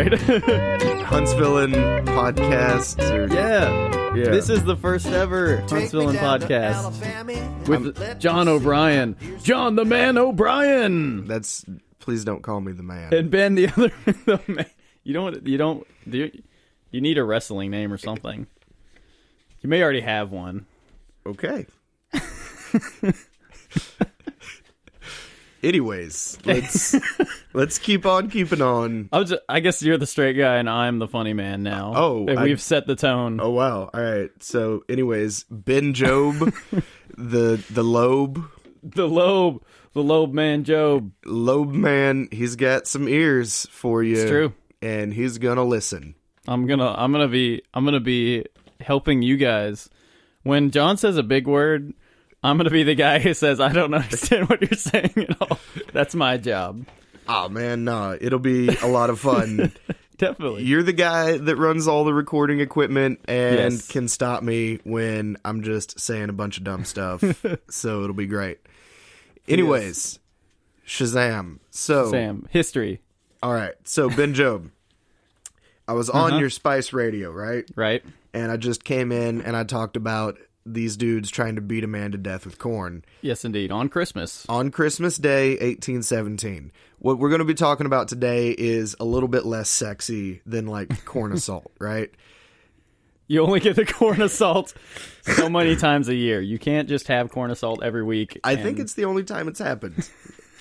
right. Huntsville podcast. Or, yeah. Yeah. This is the first ever Huntsville podcast with John O'Brien. John the Man O'Brien. That's please don't call me the man. And Ben the other the man. You don't you don't do you, you need a wrestling name or something. You may already have one. Okay. Anyways, let's let's keep on keeping on. I was just, I guess you're the straight guy and I'm the funny man now. Oh, I- we've set the tone. Oh wow! All right. So, anyways, Ben Job, the the lobe The lobe, the lobe man Job. lobe man, he's got some ears for you. It's true. and he's gonna listen. I'm gonna I'm gonna be I'm gonna be helping you guys. When John says a big word, I'm gonna be the guy who says I don't understand what you're saying at all. That's my job. Oh man, nah, it'll be a lot of fun. Definitely. You're the guy that runs all the recording equipment and Yes. can stop me when I'm just saying a bunch of dumb stuff. so it'll be great. Anyways, Shazam. So, Sam, history, all right. So, Ben Job, I was on uh-huh. your Spice Radio, right? right? And I just came in and I talked about these dudes trying to beat a man to death with corn Yes, indeed. On Christmas. on Christmas Day, 1817. What we're going to be talking about today is a little bit less sexy than like corn assault, right? You only get the corn assault so many times a year. You can't just have corn assault every week. I and- think it's the only time it's happened.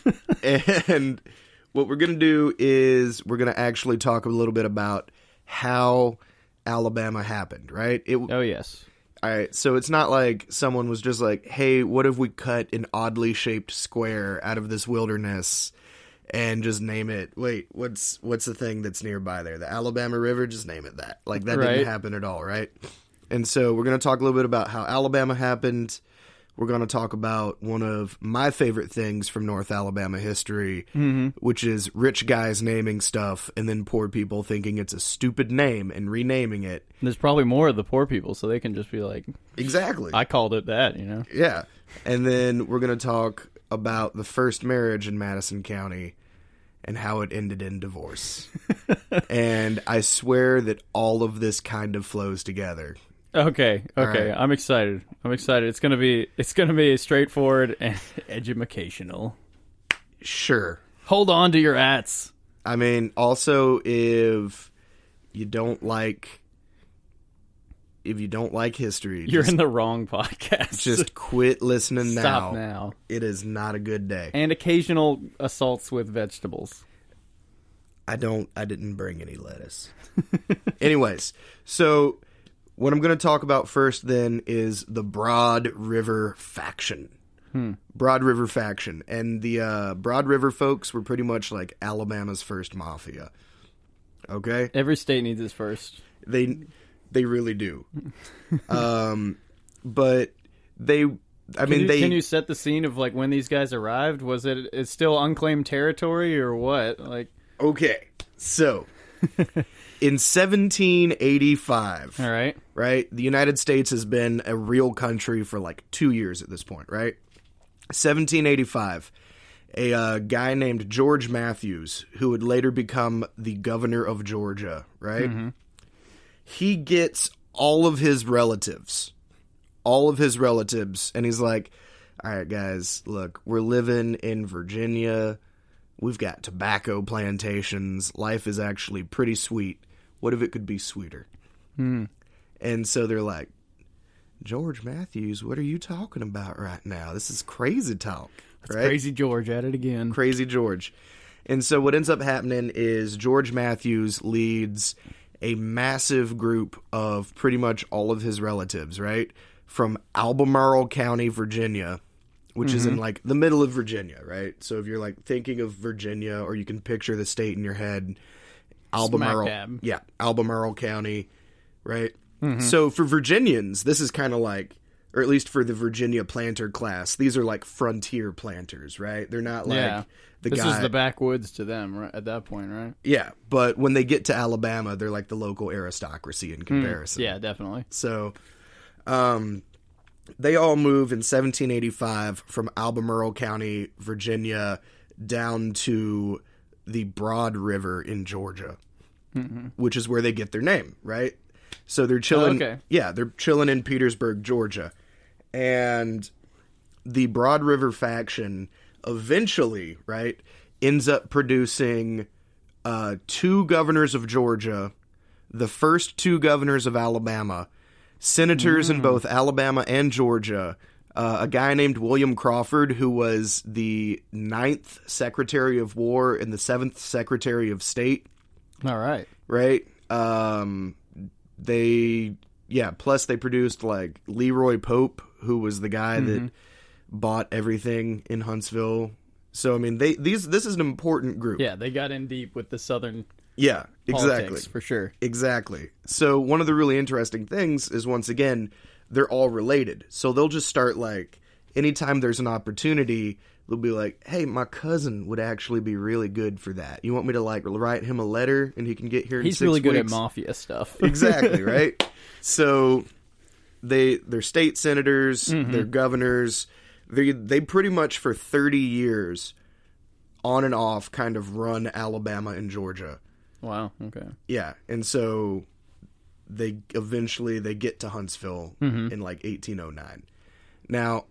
and what we're going to do is we're going to actually talk a little bit about how Alabama happened, right? It, Oh yes. All right, so it's not like someone was just like, "Hey, what if we cut an oddly shaped square out of this wilderness and just name it? Wait, what's what's the thing that's nearby there? The Alabama River. Just name it that. Like that Right. didn't happen at all, right? And so we're going to talk a little bit about how Alabama happened. We're going to talk about one of my favorite things from North Alabama history, mm-hmm. which is rich guys naming stuff and then poor people thinking it's a stupid name and renaming it. There's probably more of the poor people, so they can just be like, Exactly. "I called it that," you know. Yeah. And then we're going to talk about the first marriage in Madison County and how it ended in divorce. and I swear that all of this kind of flows together. Okay, okay. right. I'm excited. I'm excited. It's gonna be it's gonna be straightforward and educational. Sure. Hold on to your ats. I mean, also if you don't like if you don't like history, You're just, in the wrong podcast. just quit listening stop now. now. It is not a good day. And occasional assaults with vegetables. I don't. I didn't bring any lettuce. Anyways, so what I'm going to talk about first then is the Broad River faction. Broad River faction, and the uh, Broad River folks were pretty much like Alabama's first mafia. Okay, Every state needs its first. they they really do. um, but they, I Can, mean, you, they can you set the scene of like when these guys arrived? Was it it's still unclaimed territory or what? Like, okay. So in 1785, all right, right? The United States has been a real country for like two years at this point, right? 1785, a uh, guy named George Mathews, who would later become the governor of Georgia, right? He gets all of his relatives, all of his relatives, and he's like, all right, guys, look, we're living in Virginia. We've got tobacco plantations. Life is actually pretty sweet. What if it could be sweeter? Hmm. And so they're like, George Mathews, what are you talking about right now? This is crazy talk. right? Crazy George at it again. Crazy George. And so what ends up happening is George Mathews leads a massive group of pretty much all of his relatives, right? From Albemarle County, Virginia, which is in mm-hmm. like the middle of Virginia, right? So if you're like thinking of Virginia or you can picture the state in your head, Albemarle. Yeah, Albemarle County, right? So for Virginians, this is kind of like or at least for the Virginia planter class, these are like frontier planters, right? They're not like yeah, the this guy is the backwoods to them right, at that point, right? Yeah, but when they get to Alabama, they're like the local aristocracy in comparison. Yeah, definitely. So, um, they all move in 1785 from Albemarle County, Virginia, down to the Broad River in Georgia. which is where they get their name, right? So they're chilling. okay. Yeah, they're chilling in Petersburg, Georgia, and the Broad River faction eventually, right, ends up producing uh, two governors of Georgia, the first two governors of Alabama, senators in both Alabama and Georgia. Uh, a guy named William Crawford, who was the ninth Secretary of War and the seventh Secretary of State, All right. right? Um, they, yeah. Plus, they produced like Leroy Pope, who was the guy that bought everything in Huntsville. So, I mean, they these this is an important group. Yeah, they got in deep with the Southern Yeah, exactly. politics for sure. Exactly. So one of the really interesting things is once again they're all related. So they'll just start like anytime there's an opportunity, they'll be like, "Hey, my cousin would actually be really good for that. You want me to like write him a letter and he can get here He's really good weeks?" at mafia stuff. exactly right so they they're state senators Mm-hmm. they're governors they they pretty much for 30 years on and off kind of run alabama and georgia wow. Okay. yeah and so they eventually they get to huntsville Mm-hmm. in like 1809 now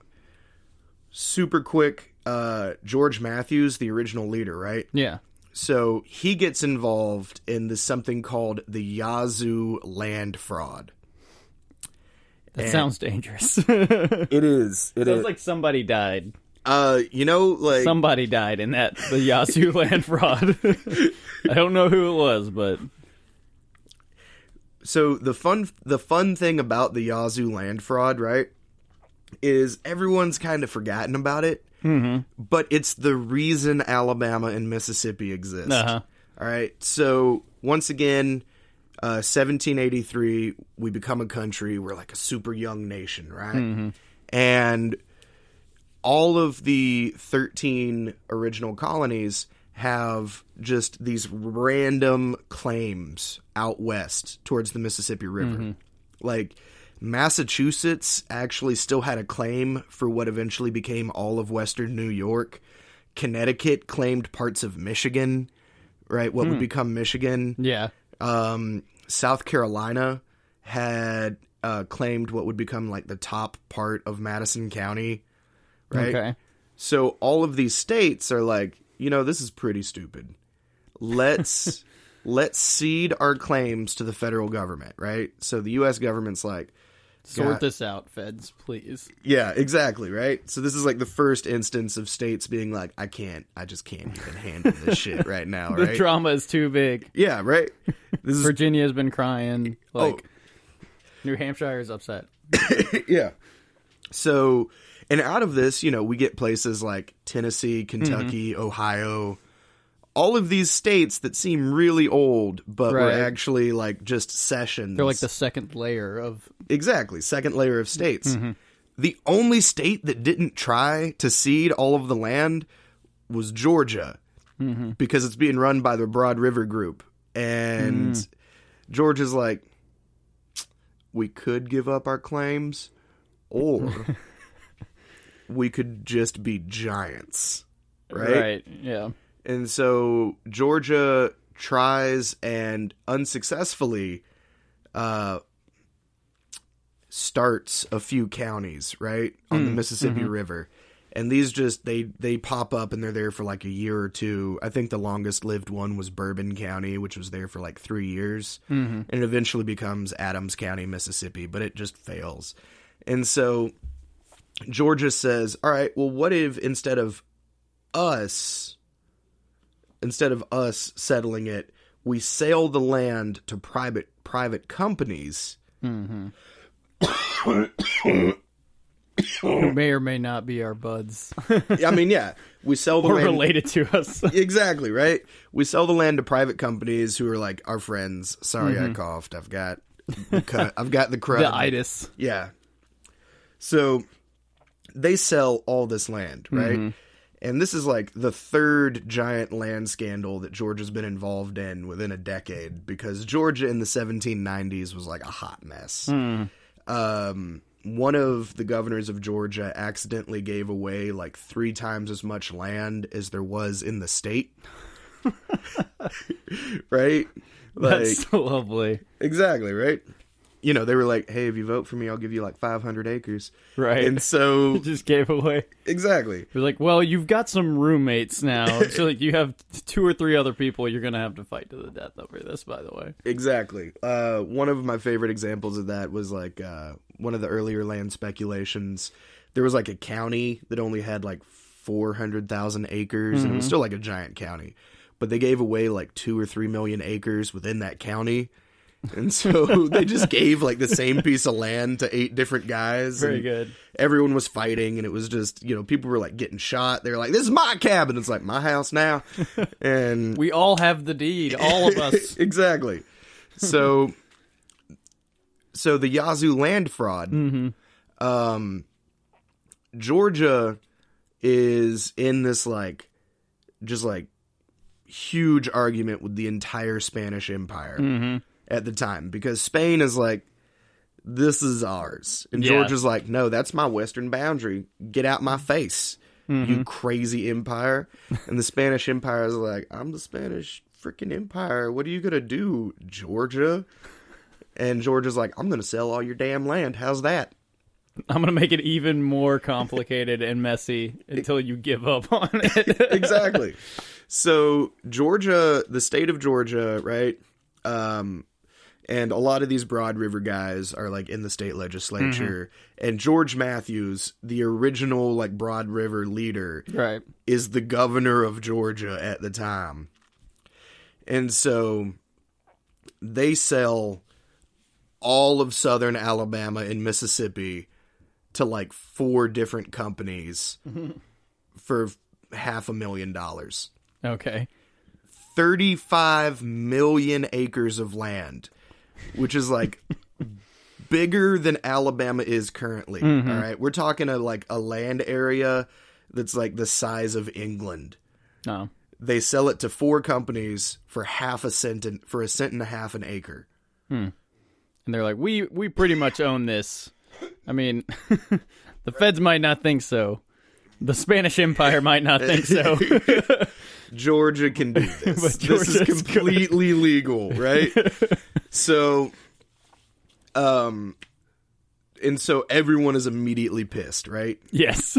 super quick uh george matthews the original leader right Yeah. so he gets involved in this something called the Yazoo land fraud. That And- sounds dangerous. It is. It Sounds like somebody died. uh, you know, like Somebody died in that the Yazoo land fraud. I don't know who it was, but so the fun the fun thing about the Yazoo land fraud, right, is everyone's kind of forgotten about it. Mm-hmm. But it's the reason Alabama and Mississippi exist. uh-huh. All right. So once again, uh, 1783, we become a country. We're like a super young nation, right? And all of the 13 original colonies have just these random claims out west towards the Mississippi River. Like Massachusetts actually still had a claim for what eventually became all of western New York. Connecticut claimed parts of Michigan, right? What would become Michigan. yeah. Um, South Carolina had uh, claimed what would become like the top part of Madison County, right? Okay. So all of these states are like, you know, this is pretty stupid. Let's let's cede our claims to the federal government, right? So the U.S. government's like, Sort God- this out, feds, please. yeah, exactly, right? So this is like the first instance of states being like, I can't, I just can't even handle this shit right now, right? The drama is too big. yeah, right. This is Virginia's been crying. Oh. Like Oh. New Hampshire is upset. yeah. So, and out of this, you know, we get places like Tennessee, Kentucky, Ohio, all of these states that seem really old, but were Right. actually like just cessions. They're like the second layer of exactly second layer of states. Mm-hmm. The only state that didn't try to cede all of the land was Georgia, Mm-hmm. because it's being run by the Broad River Group, and Mm. Georgia's like, we could give up our claims, or we could just be giants, right? Right. Yeah. And so Georgia tries and unsuccessfully uh, starts a few counties, right, on the hmm, Mississippi mm-hmm. River. And these just they they pop up and they're there for like a year or two. I think the longest lived one was Bourbon County, which was there for like three years, mm-hmm. and it eventually becomes Adams County, Mississippi. But it just fails, and so Georgia says, "All right, well, what if instead of us instead of us settling it, we sell the land to private private companies. Who may or may not be our buds I mean, yeah, we sell the or land related to us. exactly right. We sell the land to private companies who are like our friends. Sorry, Mm-hmm. I coughed. I've got the cut. I've got the crud. the itis. Yeah. So they sell all this land, right? Mm-hmm. And this is like the third giant land scandal that Georgia's been involved in within a decade because Georgia in the 1790s was like a hot mess. Hmm. Um, one of the governors of Georgia accidentally gave away like three times as much land as there was in the state. right? Like That's so lovely. exactly, right? You know, they were like, "Hey, if you vote for me, I'll give you like 500 acres." Right. And so just gave away. exactly. You're like, well, you've got some roommates now. so like you have two or three other people you're gonna have to fight to the death over this, by the way. Exactly. Uh, one of my favorite examples of that was like uh, one of the earlier land speculations. There was like a county that only had like 400,000 acres, and it was still like a giant county. But they gave away like two or three million acres within that county. And so they just gave like the same piece of land to eight different guys. Very good. Everyone was fighting, and it was just, you know, people were like getting shot. They were like, this is my cabin. It's like my house now. And We all have the deed, all of us. exactly. So, so the Yazoo land fraud. Um, Georgia is in this like, just like huge argument with the entire Spanish Empire at the time because Spain is like, this is ours, and Yeah. Georgia's like, no, that's my western boundary. Get out my face. You crazy empire. And the Spanish Empire is like, I'm the Spanish freaking empire. What are you going to do, Georgia? And Georgia's like, I'm going to sell all your damn land. How's that? I'm gonna make it even more complicated and messy until you give up on it. exactly. So Georgia, the state of Georgia, right? Um, and a lot of these Broad River guys are like in the state legislature. Mm-hmm. And George Mathews, the original like Broad River leader, right. is the governor of Georgia at the time. And so they sell all of southern Alabama and Mississippi to like four different companies mm-hmm. for half a million dollars. Okay. 35 million acres of land, which is like bigger than Alabama is currently. Mm-hmm. all right. We're talking a like a land area that's like the size of England. No. They sell it to four companies for half a cent and, for a cent and a half an acre. Hmm. And they're like, we we pretty much own this. I mean, the feds might not think so. The Spanish Empire might not think so. Georgia can do this. This is Georgia's good. completely legal, right? so, um, and so everyone is immediately pissed, right? yes.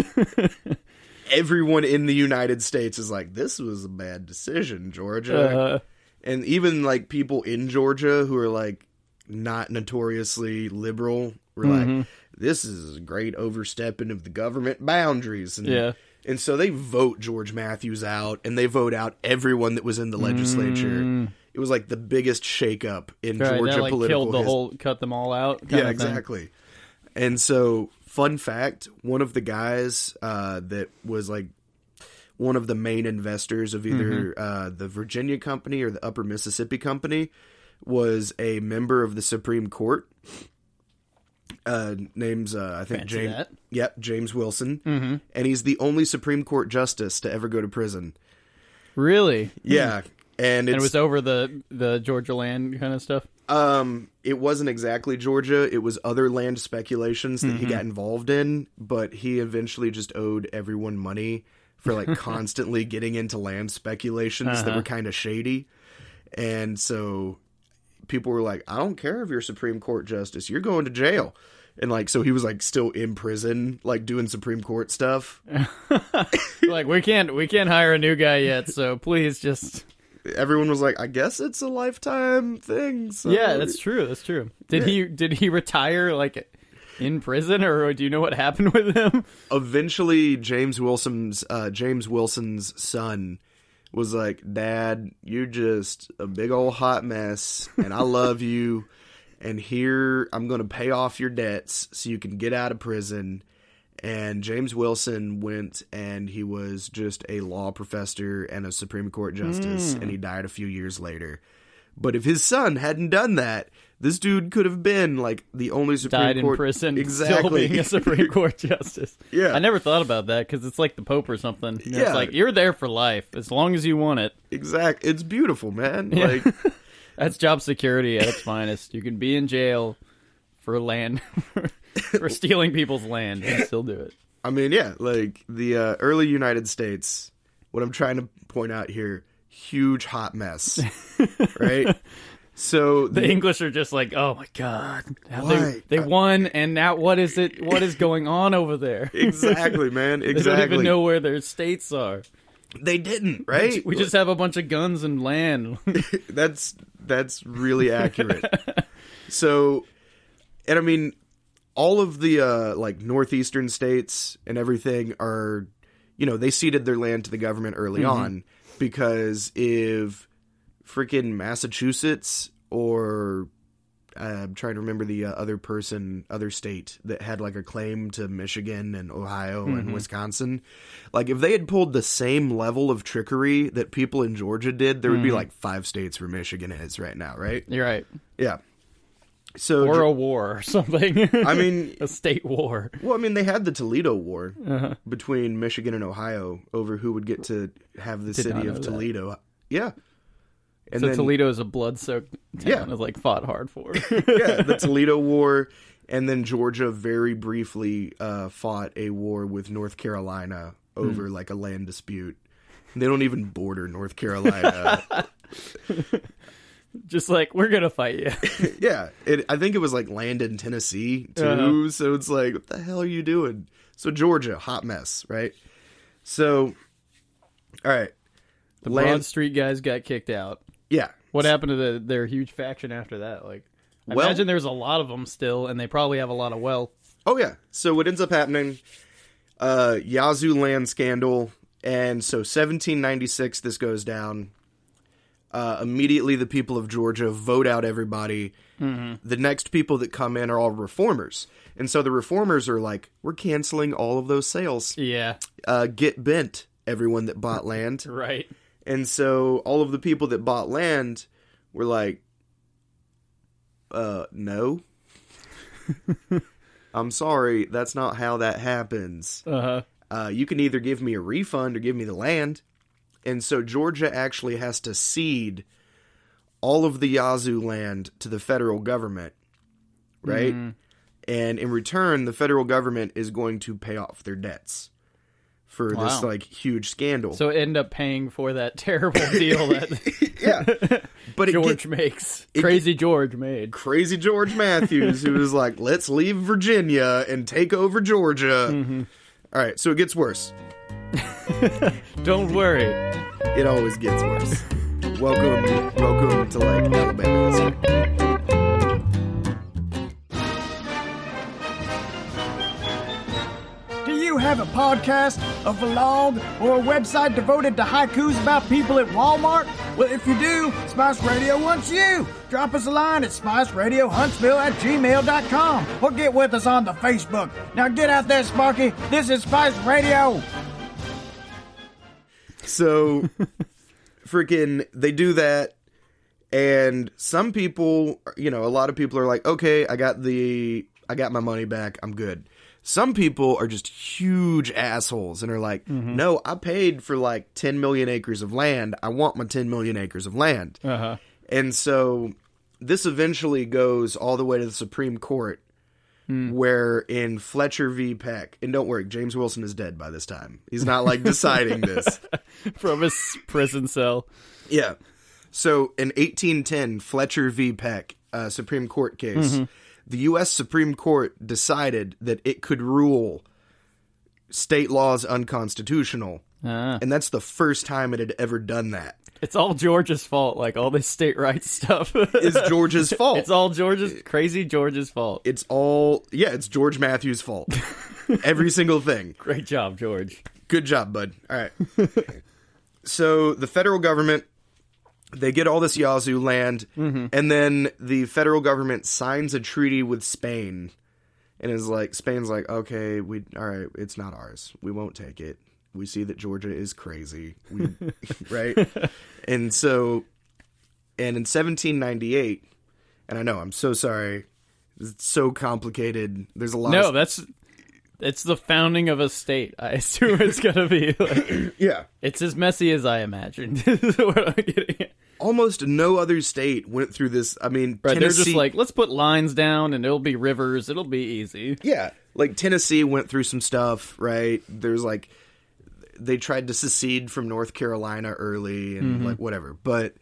Everyone in the United States is like, "This was a bad decision, Georgia," Uh, and even like people in Georgia who are like not notoriously liberal were Mm-hmm. like, "This is a great overstepping of the government boundaries," and Yeah. and so they vote George Mathews out, and they vote out everyone that was in the legislature. It was like the biggest shakeup in Mm. right, Georgia that like political killed the his- whole, cut them all out. Yeah, exactly. And so, fun fact: one of the guys uh, that was like one of the main investors of either Mm-hmm. uh, the Virginia Company or the Upper Mississippi Company was a member of the Supreme Court. Uh, name's uh, I think Fancy James. that. Yep, James Wilson, mm-hmm. and he's the only Supreme Court justice to ever go to prison. Really? Yeah, and it's And it was over the the Georgia land kind of stuff. Um, it wasn't exactly Georgia. It was other land speculations that he got involved in, but he eventually just owed everyone money for like constantly getting into land speculations that were kind of shady. And so people were like, I don't care if you're Supreme Court justice, you're going to jail. And like, so he was like still in prison, like doing Supreme Court stuff. like we can't we can't hire a new guy yet, so please just Everyone was like, I guess it's a lifetime thing. So Yeah, that's true. That's true. Did he did he retire like in prison or do you know what happened with him? eventually James Wilson's uh, James Wilson's son was like, "Dad, you're just a big old hot mess, and I love you. And here I'm going to pay off your debts so you can get out of prison." And James Wilson went and he was just a law professor and a Supreme Court justice, and hmm. he died a few years later. But if his son hadn't done that, this dude could have been like the only Supreme Died in Court prison, still exactly being a Supreme Court justice. Yeah. I never thought about that because it's like the Pope or something. You know, Yeah. it's like you're there for life as long as you want it. exact. It's beautiful, man. Yeah. Like That's job security at its finest. You can be in jail for land for stealing people's land and still do it. I mean, yeah, like the uh, early United States. What I'm trying to point out here, huge hot mess, right? So The the, English are just like, oh my god, they they won, and now what is it? What is going on over there? exactly, man. They Exactly. don't even know where their states are. They didn't, right? We just have a bunch of guns and land. that's that's really accurate. so, and I mean, all of the uh, like northeastern states and everything are, you know, they ceded their land to the government early on because if freaking Massachusetts or uh, I'm trying to remember the uh, other person, other state that had like a claim to Michigan and Ohio and Wisconsin. Like, if they had pulled the same level of trickery that people in Georgia did, there would be like five states where Michigan is right now, right? You're right. Yeah. So, Or a war or something. I mean, a state war. well, I mean, they had the Toledo War between Michigan and Ohio over who would get to have the Did city of that. Toledo. Yeah. And So then, Toledo is a blood-soaked town. Yeah. Like fought hard for. yeah, the Toledo War, and then Georgia very briefly uh, fought a war with North Carolina over Hmm. like a land dispute. They don't even border North Carolina. just like we're gonna fight you. yeah, it, I think it was like land in Tennessee too. Uh-huh. So it's like, what the hell are you doing? So Georgia, hot mess, right? So, all right, The Land- Broad Street guys got kicked out. Yeah. What happened to the, their huge faction after that? Like, I Well- imagine there's a lot of them still, and they probably have a lot of wealth. Oh yeah. So what ends up happening? Uh, Yazoo land scandal, and so 1796 this goes down. Uh, immediately, the people of Georgia vote out everybody. The next people that come in are all reformers, and so the reformers are like, "We're canceling all of those sales. Yeah, Uh, get bent, everyone that bought land." right. And so all of the people that bought land were like, uh, no. I'm sorry, that's not how that happens. Uh huh. Uh, you can either give me a refund or give me the land. And so Georgia actually has to cede all of the Yazoo land to the federal government, right? And in return, the federal government is going to pay off their debts for this like huge scandal. So end up paying for that terrible deal that yeah, but George gets makes. Crazy George made. crazy George Mathews who was like, "Let's leave Virginia and take over Georgia." Mm-hmm. All right, so it gets worse. Don't worry. It always gets worse. welcome, welcome to like Alabama history. Have a podcast, a vlog, or a website devoted to haikus about people at Walmart? Well, if you do, Spice Radio wants you. Drop us a line at spiceradiohuntsville at gmail.com or get with us on the Facebook. Now get out there, Sparky. This is Spice Radio. So, freaking, they do that, and some people, you know, a lot of people are like, "Okay, I got the, I got my money back. I'm good." Some people are just huge assholes and are like, mm-hmm. "No, I paid for like 10 million acres of land. I want my 10 million acres of land." Uh huh. And so this eventually goes all the way to the Supreme Court, hmm. where in Fletcher v. Peck, and don't worry, James Wilson is dead by this time. He's not like deciding this. From his prison cell. Yeah. So in 1810, Fletcher v. Peck, a Supreme Court case, mm-hmm. The U.S. Supreme Court decided that it could rule state laws unconstitutional. Ah. And that's the first time it had ever done that. It's all George's fault. Like all this state rights stuff. Is George's fault. It's all George's crazy George's fault. It's all yeah, it's George Mathews' fault. Every single thing. Great job, George. Good job, bud. All right. so the federal government they get all this Yazoo land, mm-hmm. and then the federal government signs a treaty with Spain, and is like Spain's like, okay, we all right, it's not ours. We won't take it. We see that Georgia is crazy, we, right? And so, and in 1798, and I know I'm so sorry. It's so complicated. There's a lot. No, of, that's it's the founding of a state. I assume it's gonna be. Like, yeah. it's as messy as I imagined. is what I'm getting at. almost no other state went through this. I mean, Right, they're just like, let's put lines down, and it'll be rivers. It'll be easy. yeah, like Tennessee went through some stuff, right? There's like they tried to secede from North Carolina early and mm-hmm. like whatever, but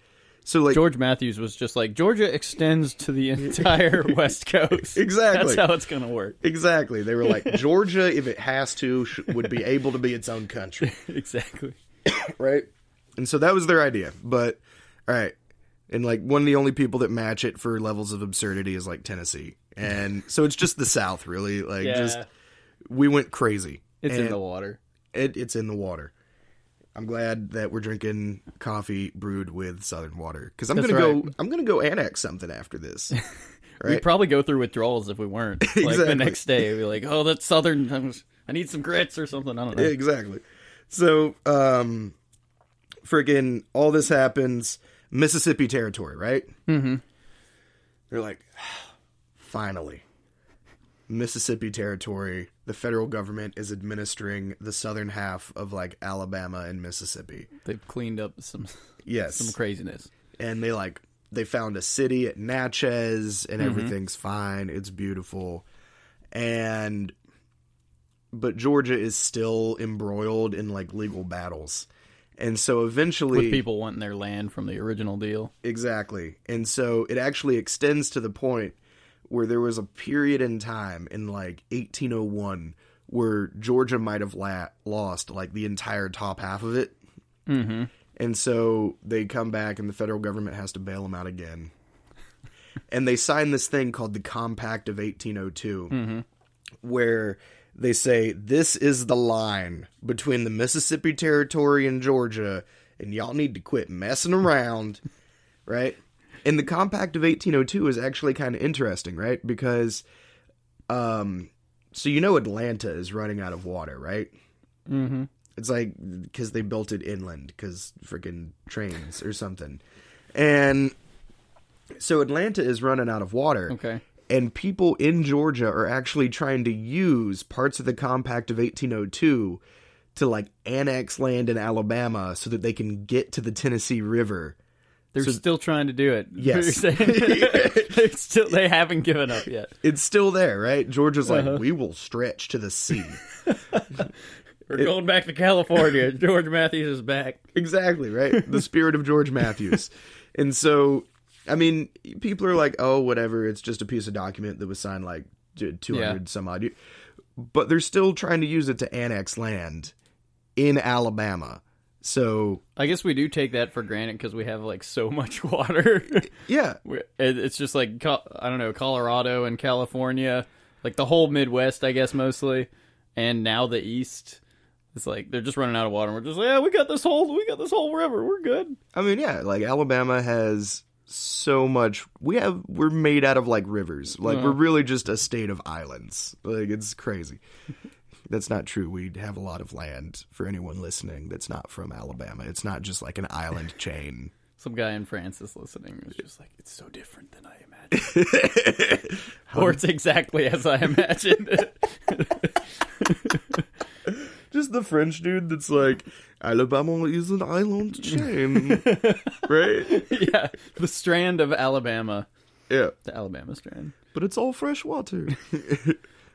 So like George Mathews was just like Georgia extends to the entire West Coast. Exactly. That's how it's gonna work. exactly, they were like Georgia, if it has to, sh- would be able to be its own country. exactly. right? And so that was their idea. But all right, and like one of the only people that match it for levels of absurdity is like Tennessee, and so it's just the South, really. Like Yeah. just we went crazy. It's in the water. It, it's in the water. I'm glad that we're drinking coffee brewed with Southern water because I'm That's gonna right. go. I'm gonna go annex something after this. We'd probably go through withdrawals if we weren't. Like Exactly. the next day, we'd be like, "Oh, that's Southern. I need some grits or something." I don't know. exactly. So, um, freaking all this happens Mississippi territory, right? Mm-hmm. They're like, finally, Mississippi territory. The federal government is administering the southern half of like Alabama and Mississippi. They've cleaned up some Yes, some craziness. and they like they found a city at Natchez and mm-hmm. everything's fine. It's beautiful. And but Georgia is still embroiled in like legal battles. And so eventually With people wanting their land from the original deal. exactly. And so it actually extends to the point where there was a period in time in like 1801 where Georgia might have la- lost like the entire top half of it. Mm-hmm. And so they come back, and the federal government has to bail them out again. and they sign this thing called the Compact of 1802, where they say this is the line between the Mississippi Territory and Georgia, and y'all need to quit messing around, right? And the Compact of 1802 is actually kind of interesting, right? Because, um, so you know Atlanta is running out of water, right? Mm-hmm. It's like because they built it inland because freaking trains or something, and so Atlanta is running out of water. Okay. And people in Georgia are actually trying to use parts of the Compact of 1802 to like annex land in Alabama so that they can get to the Tennessee River. They're still trying to do it. Yes. They're still they haven't given up yet. It's still there, right? Georgia's like, uh-huh. we will stretch to the sea. We're going back to California. George Mathews is back. exactly right the spirit of george mathews and so i mean people are like oh whatever it's just a piece of document that was signed like 200 Yeah. some odd year. but they're still trying to use it to annex land in alabama so I guess we do take that for granted because we have like so much water. yeah it's just like I don't know Colorado and California, like the whole Midwest, I guess mostly, and now the East. It's like they're just running out of water. and We're just like, yeah, we got this whole we got this whole river. We're good. i mean yeah like alabama has so much we have we're made out of like rivers like we're uh-huh. really just a state of islands like it's crazy that's not true we have a lot of land for anyone listening that's not from alabama it's not just like an island chain Some guy in France is listening. It's just like it's so different than I imagined, or it's exactly as I imagined. just the French dude that's like, Alabama is an island chain, right? yeah, the strand of Alabama, Yeah, the Alabama strand. but it's all fresh water.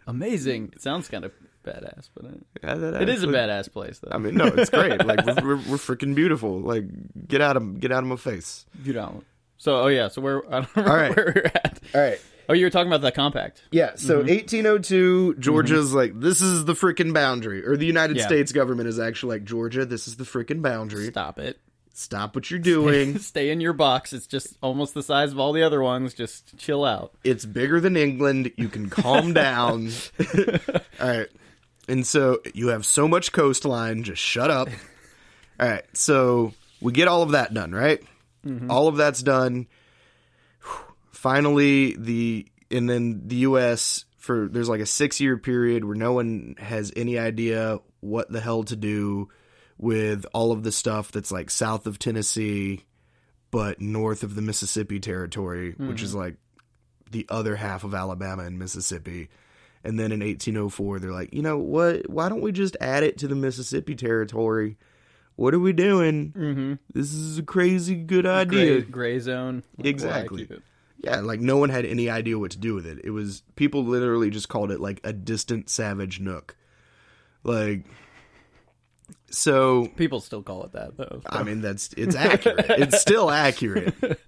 Amazing. It sounds kind of badass, but uh, that it is a badass place though. I mean, no, it's great. Like we're, we're, we're freaking beautiful. Like get out of get out of my face. you don't. So, oh yeah. So where I don't remember All right. where we're at. All right. Oh, you were talking about the compact. Yeah, so mm-hmm. 1802, Georgia's mm-hmm. like, this is the freaking boundary. Or the United Yeah. States government is actually like, Georgia, this is the freaking boundary. Stop it. Stop what you're doing. Stay in your box. It's just almost the size of all the other ones. Just chill out. it's bigger than England. You can calm down. All right. And so you have so much coastline. Just shut up. All right. So we get all of that done, right? Mm-hmm. All of that's done. Finally, the and then the U.S. for there's like a six year period where no one has any idea what the hell to do with all of the stuff that's like south of Tennessee, but north of the Mississippi territory, which mm-hmm. is like the other half of Alabama and Mississippi. And then in 1804, they're like, you know what? Why don't we just add it to the Mississippi territory? What are we doing? Mm-hmm. This is a crazy good idea. Gray, gray zone. Exactly. why keep it? Yeah, like no one had any idea what to do with it. It was people literally just called it like a distant savage nook. Like So People still call it that though. I mean, that's it's accurate. it's still accurate.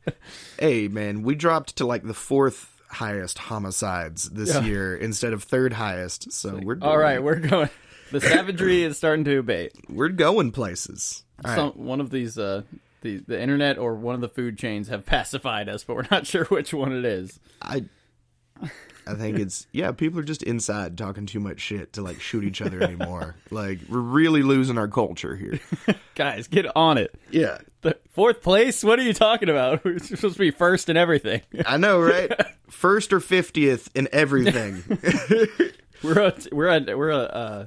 Hey, man, we dropped to like the fourth highest homicides this Yeah. year instead of third highest. So we're All right, we're going. The savagery is starting to abate. we're going places. All right. Some, one of these, uh, the the internet or one of the food chains have pacified us, but we're not sure which one it is. I I think it's yeah, people are just inside talking too much shit to like shoot each other anymore. like we're really losing our culture here. Guys, get on it. Yeah. The fourth place? What are you talking about? We're supposed to be first in everything. I know, right? First or 50th in everything. We're a we're a we're a uh,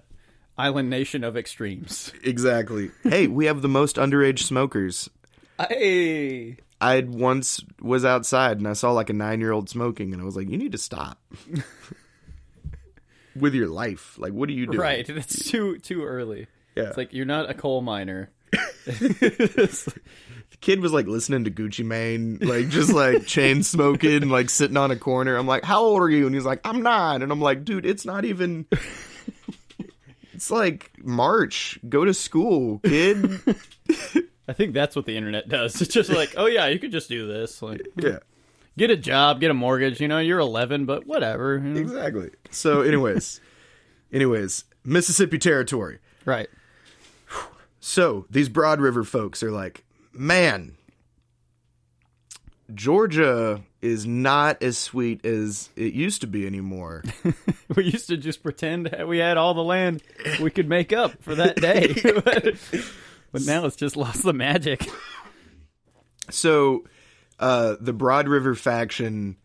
island nation of extremes. exactly. Hey, we have the most underage smokers. Hey, I once was outside and I saw like a 9-year-old smoking and I was like, "You need to stop." With your life. Like what are you doing? right? That's too too early. Yeah. It's like you're not a coal miner. The kid was like listening to Gucci Mane, like just like chain smoking, and like sitting on a corner. I'm like, "How old are you?" And he's like, "I'm 9." And I'm like, "Dude, it's not even It's like March. Go to school, kid." I think that's what the internet does. It's just like, oh yeah, you could just do this. Like, yeah. get a job, get a mortgage. You know, you're 11, but whatever. you know? Exactly. So anyways, anyways, Mississippi territory. Right. So these Broad River folks are like, man, Georgia is not as sweet as it used to be anymore. We used to just pretend we had all the land we could make up for that day. But now it's just lost the magic. so uh, the Broad River faction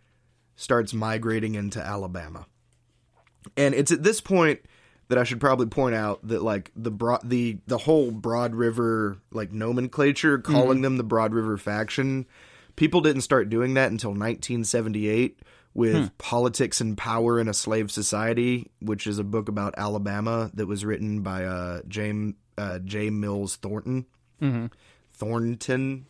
starts migrating into Alabama, and it's at this point that I should probably point out that like the broad the the whole Broad River like nomenclature, calling them the Broad River faction, people didn't start doing that until 1978 with Politics and Power in a Slave Society, which is a book about Alabama that was written by uh, James uh, J. Mills Thornton. Mm-hmm. Thornton.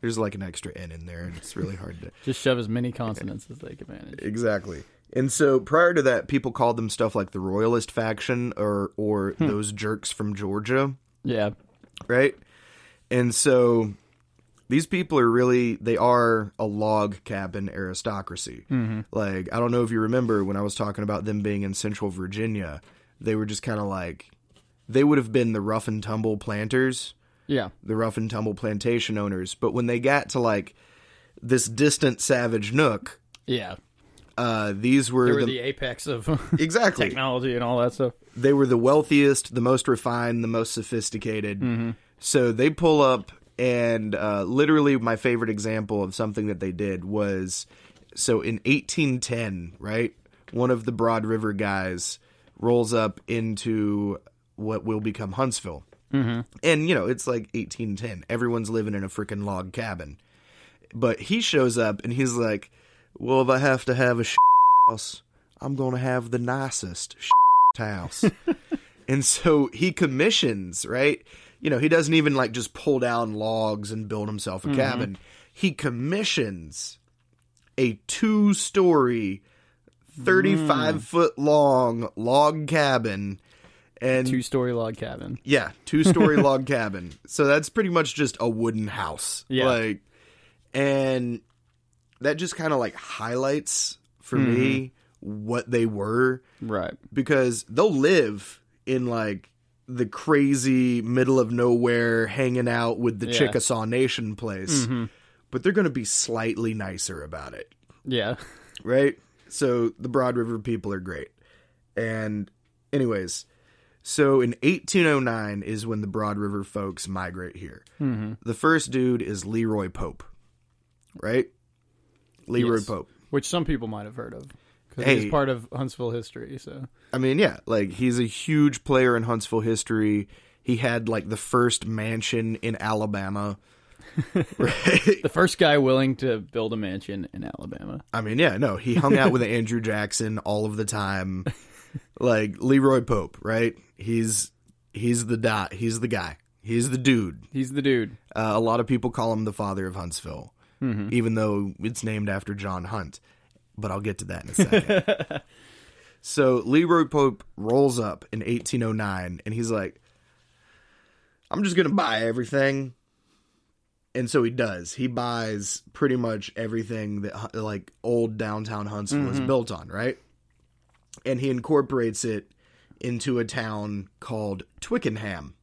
There's like an extra N in there, and it's really hard to. Just shove as many consonants as they can manage. Exactly. And so prior to that, people called them stuff like the Royalist faction or or hmm. those jerks from Georgia, Yeah. right? And so these people are really they are a log cabin aristocracy. Mm-hmm. Like I don't know if you remember when I was talking about them being in Central Virginia, they were just kind of like they would have been the rough and tumble planters Yeah. the rough and tumble plantation owners. But when they got to like this distant savage nook, Yeah. uh, these were, They were the, the apex of exactly technology and all that stuff. they were the wealthiest, the most refined, the most sophisticated. So they pull up, and uh, literally, my favorite example of something that they did was so in 1810, right? One of the Broad River guys rolls up into what will become Huntsville. Mm-hmm. And, you know, it's like 1810. Everyone's living in a freaking log cabin. But he shows up and he's like, well, if I have to have a house, I'm going to have the nicest house. and so he commissions, right? You know, he doesn't even like just pull down logs and build himself a cabin. He commissions a two story, 35 foot long log cabin. And Two story log cabin. yeah, two story log cabin. So that's pretty much just a wooden house. Yeah. Like and that just kind of like highlights for me mm-hmm. what they were Right. because they'll live in like the crazy middle of nowhere hanging out with the Yeah. Chickasaw Nation place. Mm-hmm. But they're going to be slightly nicer about it Yeah. right? So the Broad River people are great. And, anyways, so in 1809 is when the Broad River folks migrate here. Mm-hmm. The first dude is Leroy Pope, right? Leroy Yes. Pope. Which some people might have heard of. Because Hey. he's part of Huntsville history, so. I mean, yeah, like he's a huge player in Huntsville history. He had like the first mansion in Alabama. right? The first guy willing to build a mansion in Alabama. I mean, yeah, no, he hung out with Andrew Jackson all of the time. Like Leroy Pope, right? He's he's the dot. He's the guy. He's the dude. He's the dude. Uh, a lot of people call him the father of Huntsville, even though it's named after John Hunt. But I'll get to that in a second. so Leroy Pope rolls up in 1809, and he's like, I'm just gonna buy everything. And so he does. He buys pretty much everything that like old downtown Huntsville is built on, right? And he incorporates it into a town called Twickenham,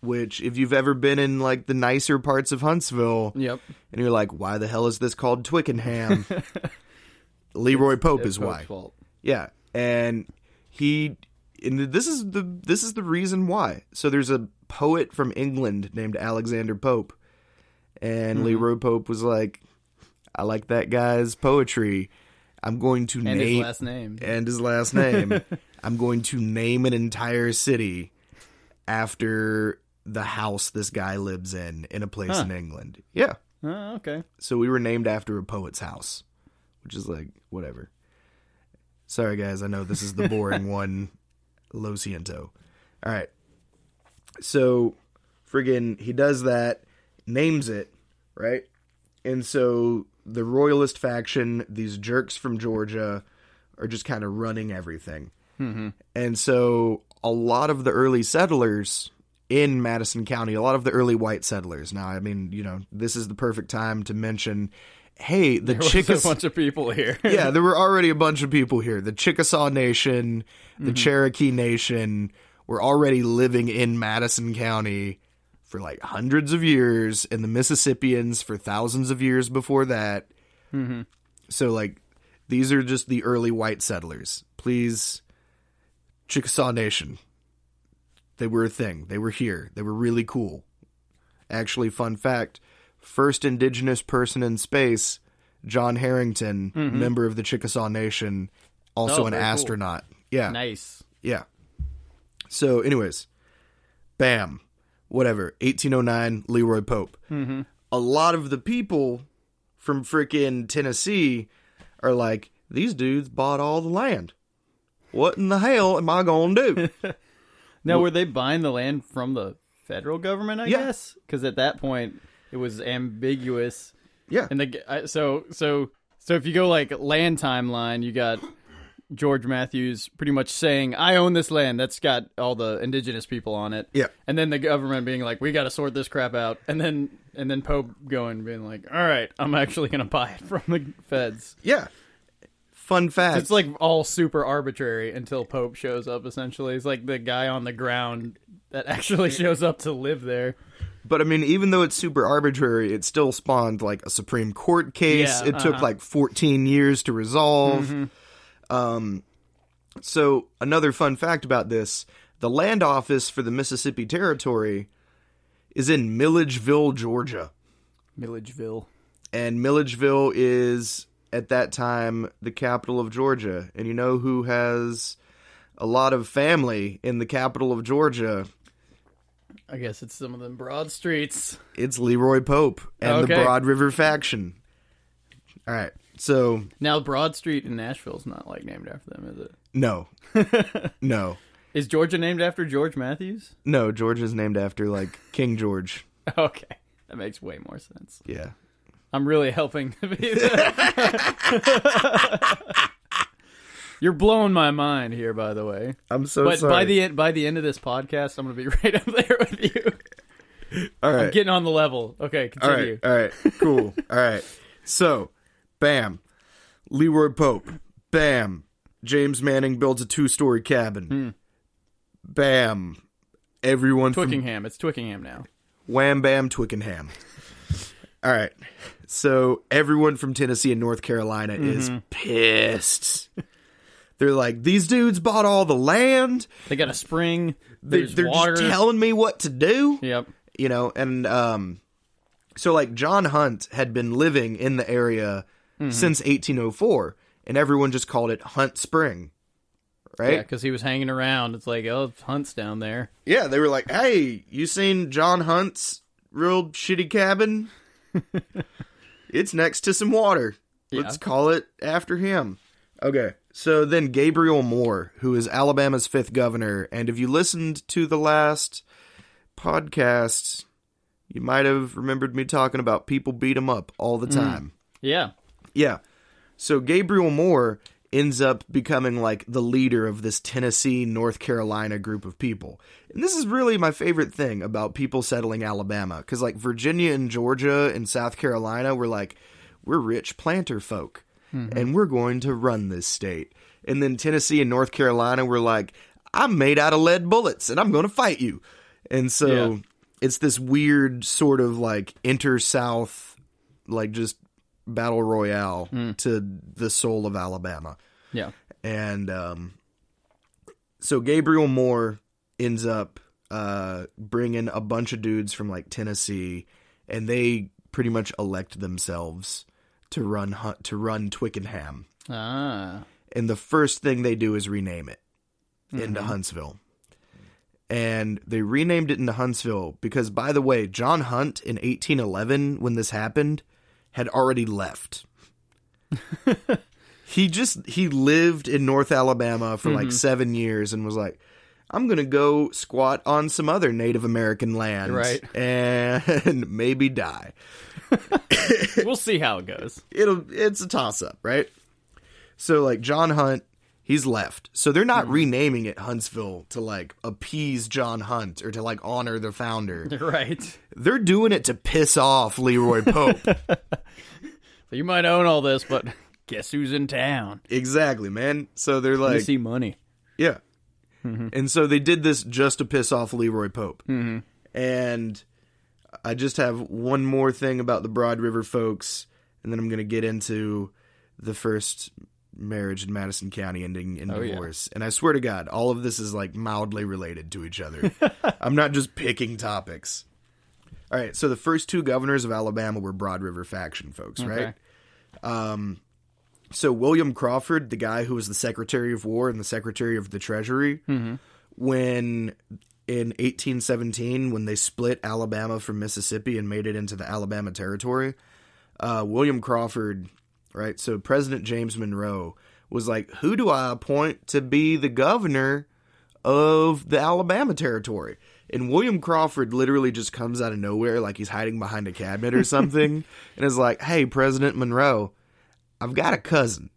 which if you've ever been in like the nicer parts of Huntsville Yep. and you're like, why the hell is this called Twickenham? Leroy Pope is It's Pope's why. fault. Yeah, and he and this is the this is the reason why. So there's a poet from England named Alexander Pope, and Mm-hmm. Leroy Pope was like, "I like that guy's poetry. I'm going to And name his last name. and his last name. I'm going to name an entire city after the house this guy lives in in a place Huh. in England. Yeah." Oh, okay. So we were named after a poet's house, which is like whatever. Sorry guys, I know this is the boring one, Lo Ciento. All right. So friggin' he does that, names it, right? And so the royalist faction, these jerks from Georgia, are just kind of running everything. And so a lot of the early settlers in Madison County, a lot of the early white settlers. Now, I mean, you know, this is the perfect time to mention, hey, the There was a Chickasaw. bunch of people here. yeah, there were already a bunch of people here. The Chickasaw Nation, the Mm-hmm. Cherokee Nation were already living in Madison County for like hundreds of years, and the Mississippians for thousands of years before that. Mm-hmm. So, like, these are just the early white settlers. Please, Chickasaw Nation. They were a thing. They were here. They were really cool. Actually, fun fact first indigenous person in space, John Harrington, member of the Chickasaw Nation, also Mm-hmm. Oh, an very cool. astronaut. Yeah. Nice. Yeah. So, anyways, bam, whatever. 1809, Leroy Pope. Mm-hmm. A lot of the people from frickin' Tennessee are like, these dudes bought all the land. What in the hell am I gonna do? Now, were they buying the land from the federal government? I Yeah. guess because at that point it was ambiguous. yeah. And the so so so if you go like land timeline, you got George Mathews pretty much saying, "I own this land that's got all the indigenous people on it." Yeah. And then the government being like, "We got to sort this crap out," and then and then Pope going being like, "All right, I'm actually gonna buy it from the feds." Yeah. Fun fact. It's like all super arbitrary until Pope shows up. Essentially, it's like the guy on the ground that actually shows up to live there. But I mean, even though it's super arbitrary, it still spawned like a Supreme Court case. Yeah, it took uh-huh. like 14 years to resolve. Um, so another fun fact about this: the land office for the Mississippi Territory is in Milledgeville, Georgia, Milledgeville. and Milledgeville is at that time the capital of Georgia. And you know who has a lot of family in the capital of Georgia? I guess it's some of them broad streets. It's Leroy Pope and the Broad River faction. All right. So, Now, Broad Street in Nashville is not like named after them, is it? no. no. Is Georgia named after George Mathews? No, Georgia's named after like King George. Okay, that makes way more sense. Yeah. I'm really helping. You're blowing my mind here, by the way. I'm so But sorry. by the end, by the end of this podcast, I'm gonna be right up there with you. All right. Getting on the level. Okay, continue. right. All right. Cool. all right. So, bam. Leroy Pope. Bam. James Manning builds a two-story cabin. Hmm. Bam. Everyone from Twickenham. It's Twickenham now. Wham Bam Twickenham. All right. So everyone from Tennessee and North Carolina is Mm-hmm. pissed. They're like, these dudes bought all the land. They got a spring. They, There's they're water. just telling me what to do. yep. You know, and um, so like John Hunt had been living in the area Mm-hmm. since 1804, and everyone just called it Hunt Spring. Right? Yeah, because he was hanging around. It's like, oh, Hunt's down there. Yeah, they were like, "Hey, you seen John Hunt's real shitty cabin? it's next to some water. Let's call it after him." Okay. So then Gabriel Moore, who is Alabama's fifth governor, and if you listened to the last podcast, you might have remembered me talking about people beat him up all the time. Yeah. Yeah. So Gabriel Moore ends up becoming like the leader of this Tennessee, North Carolina group of people. And this is really my favorite thing about people settling Alabama cuz like Virginia and Georgia and South Carolina were like we're rich planter folk mm-hmm. and we're going to run this state. And then Tennessee and North Carolina were like I'm made out of lead bullets and I'm going to fight you. And so Yeah. it's this weird sort of like inter south like just battle royale to the soul of Alabama. Yeah. And um, so Gabriel Moore ends up uh, bringing a bunch of dudes from like Tennessee, and they pretty much elect themselves to run Hunt to run Twickenham. Ah. And the first thing they do is rename it into Huntsville. And they renamed it into Huntsville because, by the way, John Hunt in 1811, when this happened, had already left. he just he lived in North Alabama for like mm-hmm. seven years and was like, I'm gonna go squat on some other Native American land, Right. and maybe die. we'll see how it goes. It'll it's a toss up, right? So like John Hunt, he's left. So they're not renaming it Huntsville to like appease John Hunt or to like honor the founder. Right. They're doing it to piss off Leroy Pope. So you might own all this, but guess who's in town? exactly, man. So they're You like, see money. yeah. And so they did this just to piss off Leroy Pope. Mm-hmm. And I just have one more thing about the Broad River folks, and then I'm going to get into the first marriage in Madison County ending in Oh, yeah. divorce. And I swear to God, all of this is like mildly related to each other. I'm not just picking topics. All right, so the first two governors of Alabama were Broad River faction folks, right? Okay. so William Crawford, the guy who was the Secretary of War and the Secretary of the Treasury, when in 1817, when they split Alabama from Mississippi and made it into the Alabama Territory, uh, William Crawford, right? So President James Monroe was like, "Who do I appoint to be the governor of the Alabama Territory?" And William Crawford literally just comes out of nowhere, like he's hiding behind a cabinet or something, and is like, "Hey, President Monroe." I've got a cousin,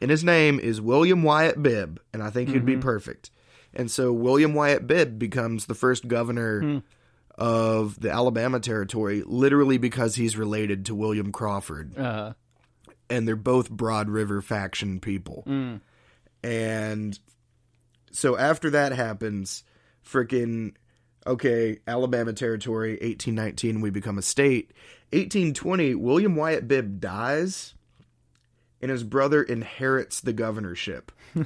and his name is William Wyatt Bibb, and I think he'd be perfect. And so William Wyatt Bibb becomes the first governor of the Alabama territory, literally because he's related to William Crawford, Uh, and they're both Broad River faction people. Mm. And so after that happens, freaking okay, Alabama territory, 1819, we become a state. 1820, William Wyatt Bibb dies, and his brother inherits the governorship.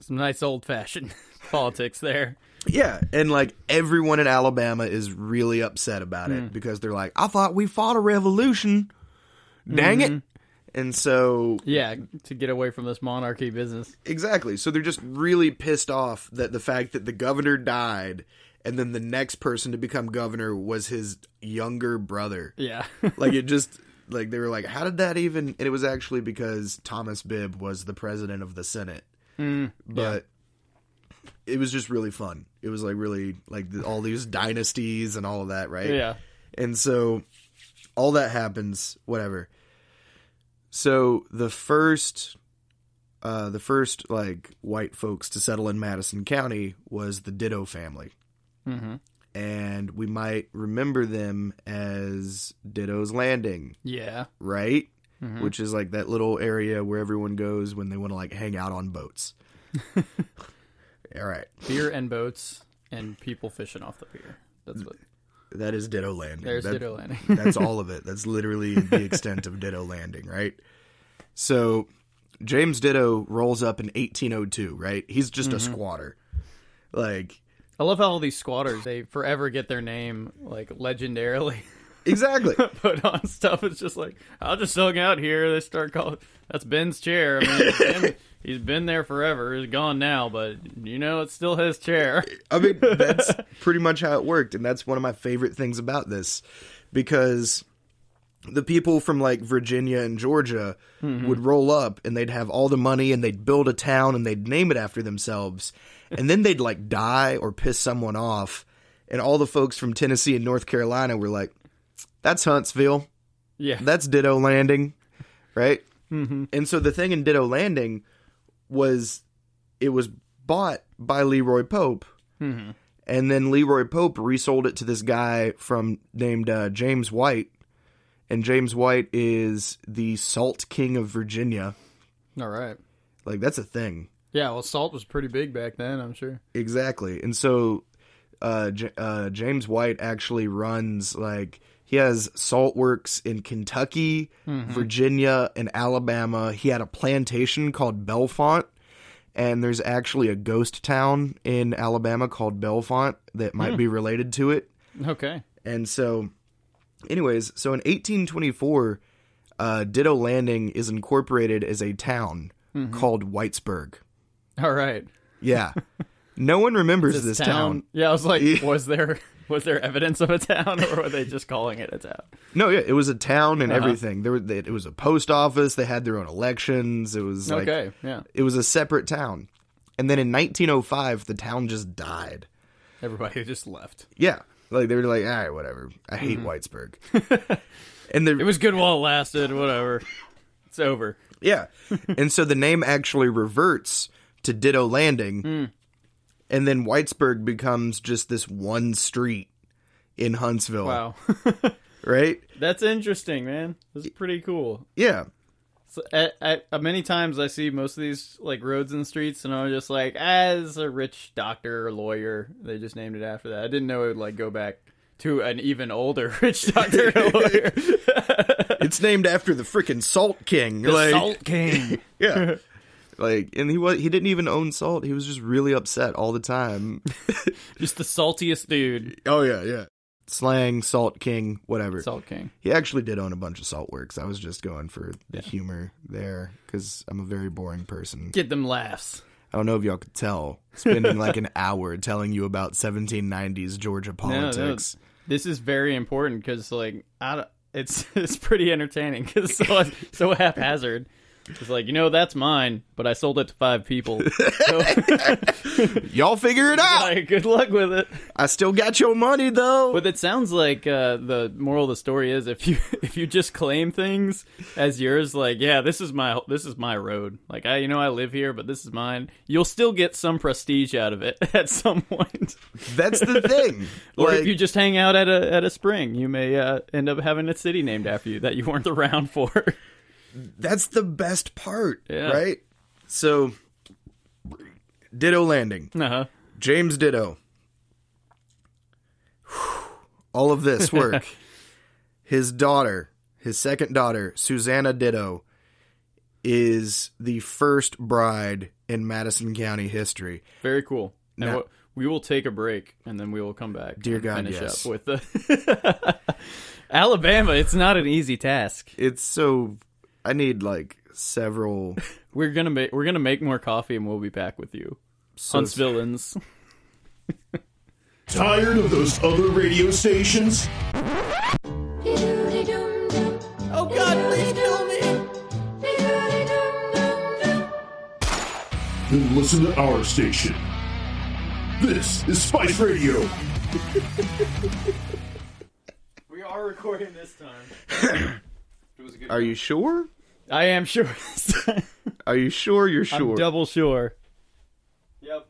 some nice old fashioned politics there. Yeah, and like everyone in Alabama is really upset about it mm. because they're like, I thought we fought a revolution. Dang it. Mm-hmm. And so Yeah, to get away from this monarchy business. Exactly. So they're just really pissed off that the fact that the governor died and then the next person to become governor was his younger brother. Yeah. Like it just like they were like, how did that even? And it was actually because Thomas Bibb was the president of the Senate. Mm, but it was just really fun. It was like really like the, all these dynasties and all of that, right? yeah. And so all that happens, whatever. So the first uh the first like white folks to settle in Madison County was the Ditto family. Mhm. And we might remember them as Ditto's Landing, Yeah. right? Which is like that little area where everyone goes when they want to like hang out on boats. All right. Beer and boats and people fishing off the pier. That's what. That is Ditto Landing. There's That- Ditto Landing. That's all of it. That's literally the extent of Ditto Landing, right? So James Ditto rolls up in 1802, right? He's just Mm-hmm. a squatter. Like I love how all these squatters they forever get their name like legendarily exactly. put on stuff. It's just like I'll just hung out here. They start calling that's Ben's chair. I mean, Ben, he's been there forever. He's gone now, but you know it's still his chair. I mean, that's pretty much how it worked, and that's one of my favorite things about this because the people from like Virginia and Georgia mm-hmm. would roll up and they'd have all the money and they'd build a town and they'd name it after themselves, and then they'd like die or piss someone off, and all the folks from Tennessee and North Carolina were like, "That's Huntsville, Yeah, that's Ditto Landing." Right? Mm-hmm. And so the thing in Ditto Landing was it was bought by Leroy Pope. Mm-hmm. And then Leroy Pope resold it to this guy from named uh, James White. And James White is the Salt King of Virginia. All right. Like that's a thing. Yeah, well, salt was pretty big back then, I'm sure. Exactly. And so uh, J- uh, James White actually runs like he has salt works in Kentucky, mm-hmm. Virginia, and Alabama. He had a plantation called Bellefonte, and there's actually a ghost town in Alabama called Bellefonte that might hmm. be related to it. Okay. And so, anyways, so in 1824, uh, Ditto Landing is incorporated as a town mm-hmm. called Whitesburg. All right. Yeah. No one remembers this, town. Yeah, I was like, was there was there evidence of a town, or were they just calling it a town? No, yeah, it was a town and Uh-huh. everything. There, were, it was a post office. They had their own elections. It was like okay. Yeah. it was a separate town. And then in 1905, the town just died. Everybody just left. Yeah, like they were like, all right, whatever. I hate Mm-hmm. Whitesburg. and the It was good while it lasted. Whatever. It's over. yeah, and so the name actually reverts to Ditto Landing, Hmm. And then Whitesburg becomes just this one street in Huntsville. Wow. Right? That's interesting, man. That's pretty cool. Yeah. So, at, at, uh, many times I see most of these like roads and streets, and I'm just like, as a rich doctor or lawyer, they just named it after that. I didn't know it would like go back to an even older rich doctor or lawyer. It's named after the freaking Salt King. the like, Salt King. Yeah. Like, and he was he didn't even own salt. He was just really upset all the time. just the saltiest dude. oh yeah, yeah. Slang, Salt King, whatever. Salt King. He actually did own a bunch of salt works. I was just going for the humor there because I'm a very boring person. Get them laughs. I don't know if y'all could tell. Spending like an hour telling you about 1790s Georgia No, no, politics. this is very important because like I, don't- it's it's pretty entertaining because so so haphazard. It's like you know that's mine, but I sold it to five people. So, Y'all figure it out. like, good luck with it. I still got your money though. But it sounds like uh, the moral of the story is if you if you just claim things as yours, like yeah, this is my this is my road. Like I you know I live here, but this is mine. You'll still get some prestige out of it at some point. That's the thing. Or Like, if you just hang out at a at a spring, you may uh, end up having a city named after you that you weren't around for. That's the best part, Yeah. right? So, Ditto Landing, uh-huh. James Ditto. All of this work. his daughter, his second daughter, Susanna Ditto, is the first bride in Madison County history. Very cool. Now- we will take a break and then we will come back. Dear and God, finish yes. up with the Alabama. It's not an easy task. It's so I need like several We're gonna make we're gonna make more coffee and we'll be back with you. so Huntsvilleans. Tired of those other radio stations? Oh God, please kill me! Then listen to our station. This is Spice Radio. We are recording this time. it was a good Are you sure? I am sure. Are you sure you're I'm sure? double sure. Yep.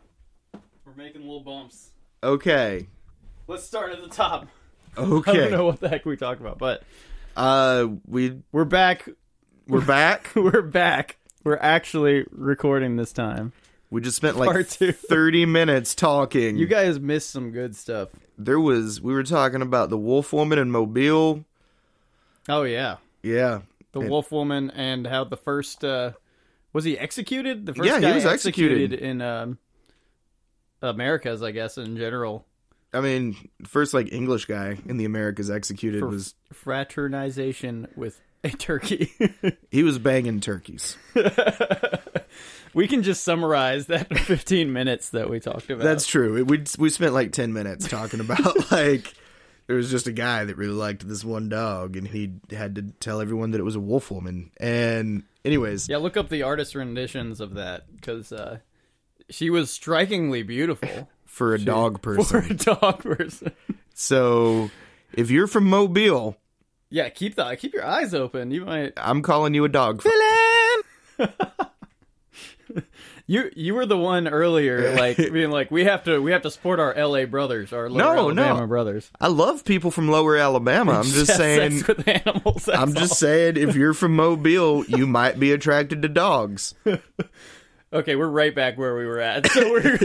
We're making little bumps. okay. Let's start at the top. Okay. I don't know what the heck we talked about, but Uh we we're back. we're back. We're back. We're actually recording this time. We just spent like Part two. 30 minutes talking. You guys missed some good stuff. there was we were talking about the wolf woman in Mobile. Oh yeah, Yeah. The And- Wolf Woman and how the first uh was he executed? The first Yeah, he guy was executed. in um, Americas, I guess in general, I mean, first like English guy in the Americas executed for was fraternization with a turkey. he was banging turkeys. we can just summarize that 15 minutes that we talked about. That's true. We we spent like 10 minutes talking about like there was just a guy that really liked this one dog and he had to tell everyone that it was a wolf woman. And anyways, yeah. Look up the artist renditions of that because uh, she was strikingly beautiful for a dog person. for a dog person. So, if you're from Mobile Yeah, keep the keep your eyes open. You might I'm calling you a dog. you you were the one earlier, like being like we have to we have to support our L.A. brothers, our lower No, no. Alabama brothers. I love people from Lower Alabama. I'm just saying. with animals. I'm just all. saying, if you're from Mobile, you might be attracted to dogs. okay. We're right back where we were at. So we're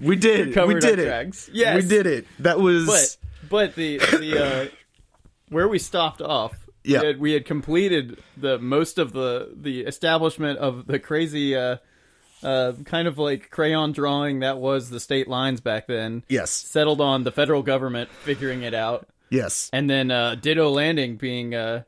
We did. We did it. tracks. Yes. We did it. That was. but but the the uh, where we stopped off. Yeah. we had, we had completed the most of the the establishment of the crazy uh, uh, kind of like crayon drawing that was the state lines back then. yes. Settled on the federal government figuring it out, Yes. and then uh, Ditto Landing being uh,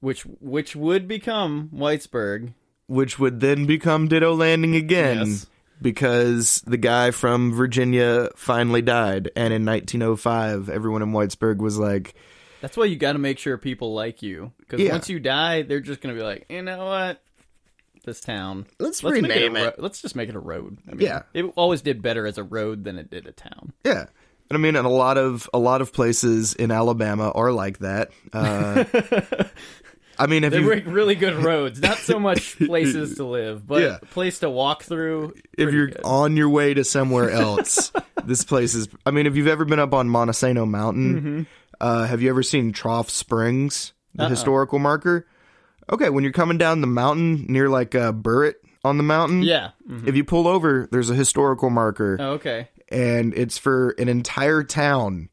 which which would become Whitesburg. Which would then become Ditto Landing again. Yes. Because the guy from Virginia finally died, and in 1905, everyone in Whitesburg was like, That's why you got to make sure people like you because Yeah. once you die, they're just gonna be like, you know what, this town. Let's make rename it." ro- let's just make it a road. I mean, Yeah. it always did better as a road than it did a town. Yeah. And I mean, and a lot of a lot of places in Alabama are like that. Uh, I mean, if They you make really good roads, not so much places to live, but Yeah. a place to walk through. if you're good. on your way to somewhere else, this place is. I mean, if you've ever been up on Monte Sano Mountain, Mm-hmm. uh, have you ever seen Trough Springs, the historical marker? Okay, when you're coming down the mountain near like uh, Burritt on the mountain, yeah. Mhm. If you pull over, there's a historical marker, Oh, okay. and it's for an entire town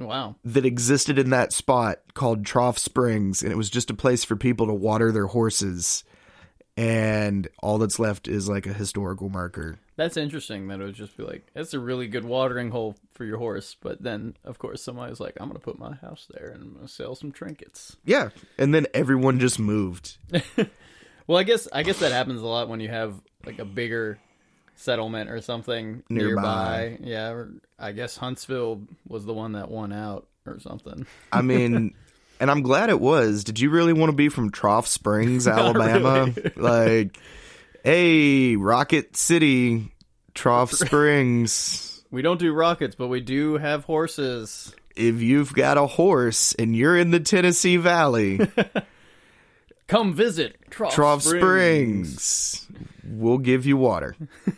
Wow. that existed in that spot called Trough Springs, and it was just a place for people to water their horses. And all that's left is like a historical marker. That's interesting that it would just be like, it's a really good watering hole for your horse. But then, of course, somebody was like, I'm going to put my house there and I'm going to sell some trinkets. Yeah, and then everyone just moved. Well, I guess I guess that happens a lot when you have like a bigger settlement or something Nearby. nearby. Yeah, I guess Huntsville was the one that won out or something. I mean, and I'm glad it was. Did you really want to be from Trough Springs, Alabama? Like, hey, Rocket City, Trough Springs. We don't do rockets, but we do have horses. If you've got a horse and you're in the Tennessee Valley, Come visit Trough, Trough Springs. Springs, we'll give you water.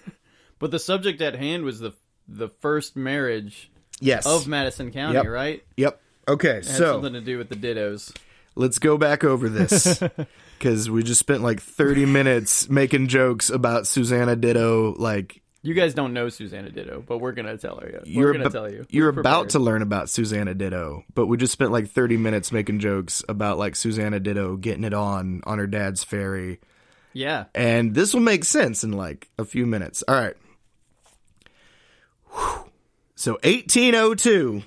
But the subject at hand was the the first marriage Yes. of Madison County, Yep. right? Yep. Okay, so something to do with the dittos. let's go back over this because we just spent like 30 minutes making jokes about Susanna Ditto. Like, You guys don't know Susanna Ditto, but we're gonna tell her. We're you're gonna abo- tell you. You're We're about to learn about Susanna Ditto, but we just spent like 30 minutes making jokes about like Susanna Ditto getting it on on her dad's ferry. Yeah. And this will make sense in like a few minutes. All right. Whew. So 1802.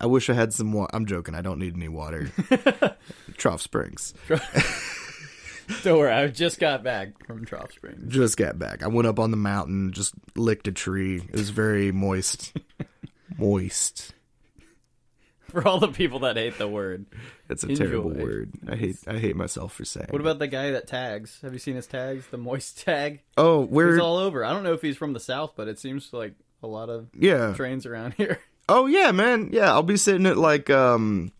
I wish I had some water. I'm joking. I don't need any water. Trough Springs. Don't worry, I just got back from Trough Springs. Just got back. I went up on the mountain, just licked a tree. It was very moist. moist. For all the people that hate the word. That's a Enjoy. terrible word. I hate I hate myself for saying. What about the guy that tags? Have you seen his tags? The moist tag? Oh, where He's all over. I don't know if he's from the south, but it seems like a lot of Yeah. trains around here. Oh yeah, man. Yeah, I'll be sitting at like um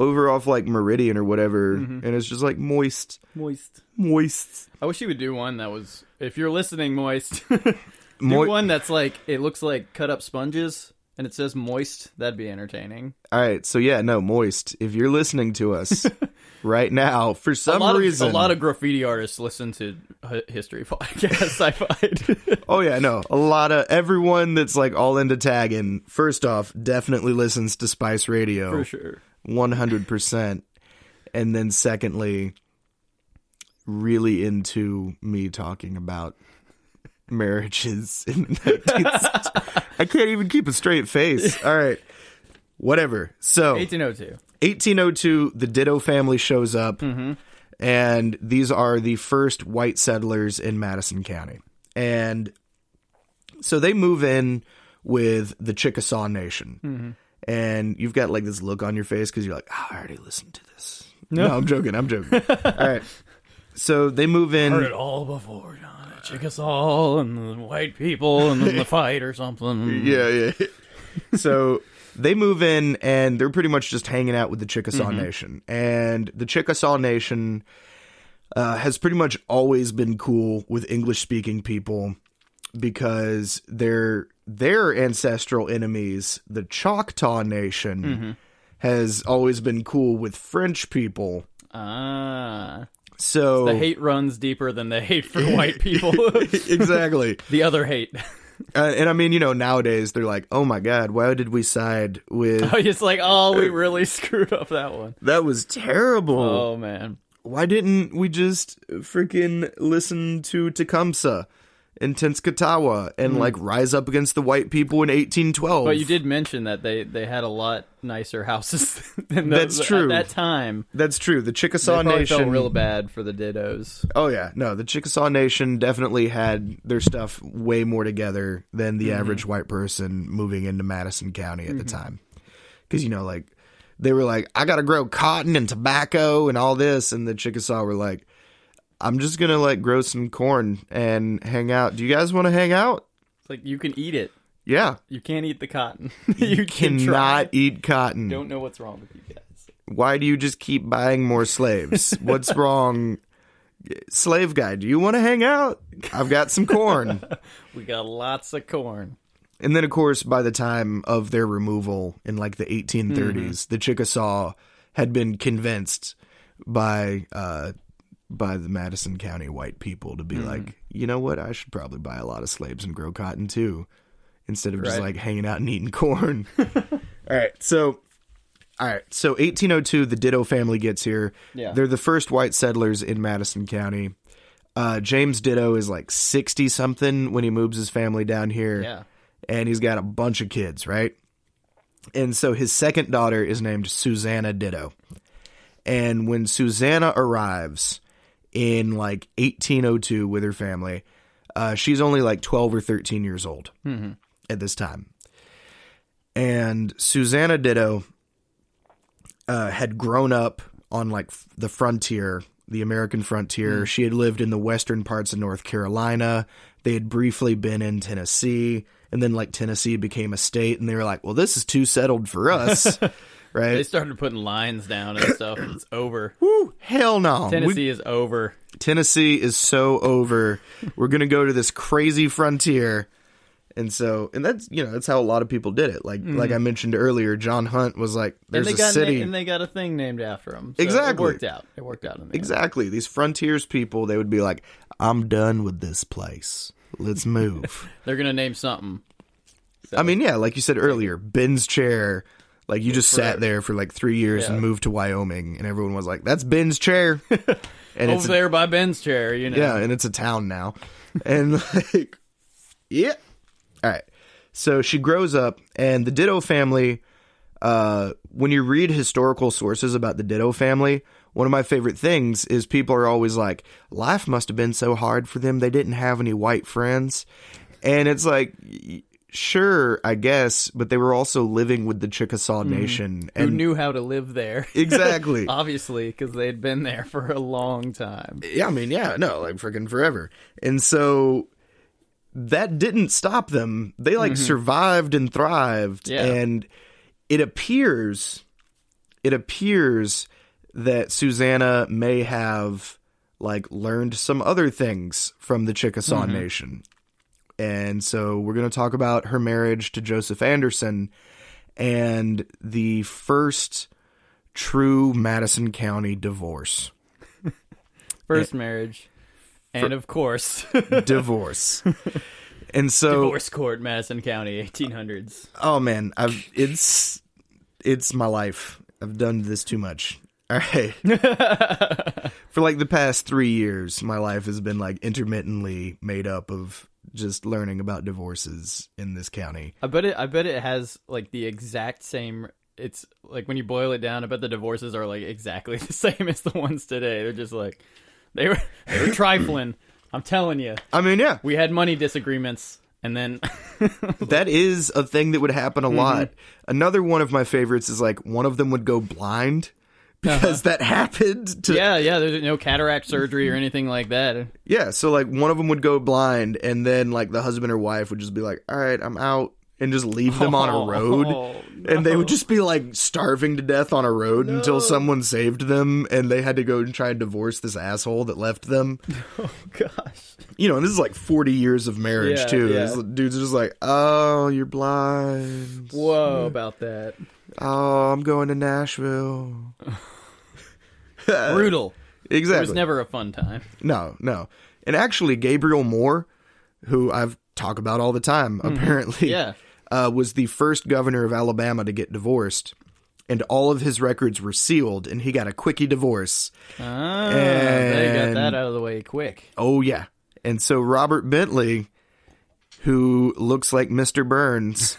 over off like Meridian or whatever Mm-hmm. and it's just like moist. Moist. Moist. I wish you would do one that was if you're listening, moist. do Moi- one that's like it looks like cut up sponges and it says moist. That'd be entertaining. All right, so yeah, no, moist. If you're listening to us right now for some lot, reason of, a lot of graffiti artists listen to hi- history podcasts. I find. Oh yeah, no. A lot of everyone that's like all into tagging, first off, definitely listens to Spice Radio. For sure. 100%. And then secondly, really into me talking about marriages in the 19th I can't even keep a straight face. All right. Whatever. So, 1802. 1802, the Ditto family shows up, mm-hmm. and these are the first white settlers in Madison County. And so they move in with the Chickasaw Nation. Mm-hmm. And you've got like this look on your face because you're like, oh, I already listened to this. No, I'm joking. I'm joking. All right. So they move in. Heard it all before, John. Chickasaw and the white people and then the fight or something. Yeah, yeah. so they move in and they're pretty much just hanging out with the Chickasaw Nation. And the Chickasaw Nation uh, has pretty much always been cool with English speaking people because their their ancestral enemies, the Choctaw Nation, has always been cool with French people. Ah, So the hate runs deeper than the hate for white people. exactly. the other hate. Uh, and I mean, you know, nowadays they're like, "Oh my god, why did we side with Oh, it's like, oh, we really screwed up that one. that was terrible. Oh man. Why didn't we just freaking listen to Tecumseh and Tenskwatawa and like rise up against the white people in 1812?" Hmm. But you did mention that they they had a lot nicer houses than That's true. At that time, That's true. The Chickasaw Nation felt real bad for the Dittos. Oh yeah, no, the Chickasaw Nation definitely had their stuff way more together than the Mm-hmm. average white person moving into Madison County at the time. Cuz you know like they were like I got to grow cotton and tobacco and all this and the Chickasaw were like I'm just going to like grow some corn and hang out. Do you guys want to hang out? It's like you can eat it. Yeah. You can't eat the cotton. you can Cannot eat cotton. Don't know what's wrong with you guys. Why do you just keep buying more slaves? What's wrong? Slave guy, do you want to hang out? I've got some corn. We got lots of corn. And then, of course, by the time of their removal in like the 1830s, the Chickasaw had been convinced by uh, by the Madison County white people to be like, you know what, I should probably buy a lot of slaves and grow cotton too, instead of just like hanging out and eating corn. all right, so. All right, so 1802, the Ditto family gets here. Yeah. They're the first white settlers in Madison County. Uh, James Ditto is like 60 something when he moves his family down here Yeah. and he's got a bunch of kids, right? And so his second daughter is named Susanna Ditto. And when Susanna arrives in like 1802 with her family, uh, she's only like 12 or 13 years old at this time. And Susanna Ditto uh, had grown up on like f- the frontier, the American frontier. She had lived in the western parts of North Carolina. They had briefly been in Tennessee, and then like Tennessee became a state, and they were like, "Well, this is too settled for us." They started putting lines down and stuff. It's over. Woo, hell no. We- Tennessee is over. Tennessee is so over. We're gonna go to this crazy frontier, and so and that's you know that's how a lot of people did it. Like like I mentioned earlier, John Hunt was like, "There's Mm-hmm. and they a got city." na- and they got a thing named after him. So Exactly. It worked out. It worked out in the end. Exactly. These frontiers people, they would be like, I'm done with this place. Let's move. They're gonna name something. I mean, yeah, like you said earlier, Ben's chair. Like you just sat there for like three years Yeah. and moved to Wyoming, and everyone was like, "That's Ben's chair," and it's Over a, there by Ben's chair, you know. yeah, and it's a town now, and like, yeah, all right. So she grows up, and the Ditto family. Uh, when you read historical sources about the Ditto family, one of my favorite things is people are always like, life must have been so hard for them. They didn't have any white friends. And it's like, sure, I guess, but they were also living with the Chickasaw mm-hmm. Nation. Who knew how to live there? exactly. Obviously, because they had been there for a long time. yeah, I mean, yeah, no, like freaking forever. And so that didn't stop them. They like mm-hmm. survived and thrived. Yeah. And it appears, it appears that Susanna may have like learned some other things from the Chickasaw mm-hmm. Nation. And so we're going to talk about her marriage to Joseph Anderson and the first true Madison County divorce. First marriage, and of course, divorce. And so, divorce court, Madison County, 1800s. oh man, I've it's it's my life. I've done this too much. All right. For like the past three years, my life has been like intermittently made up of just learning about divorces in this county. I bet it. I bet it has like the exact same. It's like when you boil it down. I bet the divorces are like exactly the same as the ones today. They're just like they were they were trifling. I'm telling you, I mean, yeah, we had money disagreements, and then that is a thing that would happen a mm-hmm. lot. Another one of my favorites is like one of them would go blind Uh-huh. because that happened to yeah, yeah. There's no cataract surgery or anything like that. Yeah, so like one of them would go blind, and then like the husband or wife would just be like, "All right, I'm out," and just leave them on a oh, road. Oh, And they would just be like starving to death on a road until someone saved them and they had to go and try and divorce this asshole that left them. Oh gosh. You know, and this is like 40 years of marriage Yeah, too. yeah. Dude's just like, oh, you're blind. Whoa, about that. Oh, I'm going to Nashville. Brutal. Exactly. It was never a fun time. No, no. And actually, Gabriel Moore, who I've talked about all the time, apparently, Mm-hmm. Yeah. uh, was the first governor of Alabama to get divorced. And all of his records were sealed, and he got a quickie divorce. Ah, they got that out of the way quick. Oh, yeah. And so Robert Bentley, who looks like Mr. Burns,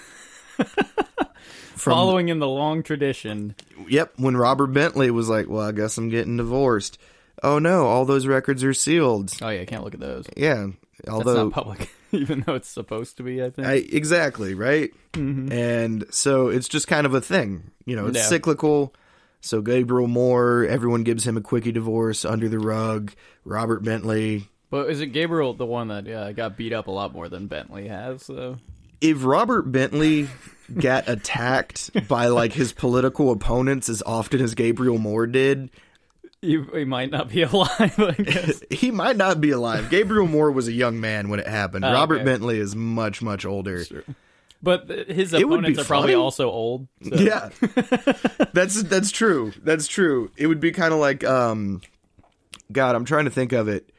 from Following in the long tradition. Yep, when Robert Bentley was like, "Well, I guess I'm getting divorced." Oh no, all those records are sealed. Oh yeah, can't look at those. Yeah, That's although not public, even though it's supposed to be. I think. I, exactly right, and so it's just kind of a thing. You know, it's cyclical. So Gabriel Moore, everyone gives him a quickie divorce under the rug. Robert Bentley. but is it Gabriel the one that uh, got beat up a lot more than Bentley has? So If Robert Bentley got attacked by like his political opponents as often as Gabriel Moore did, he, he might not be alive. I guess. he might not be alive. Gabriel Moore was a young man when it happened. Oh, Robert okay. Bentley is much, much older. But his It would be opponents are probably also old. so- Yeah, that's that's true. That's true. It would be kind of like, um, God, I'm trying to think of it.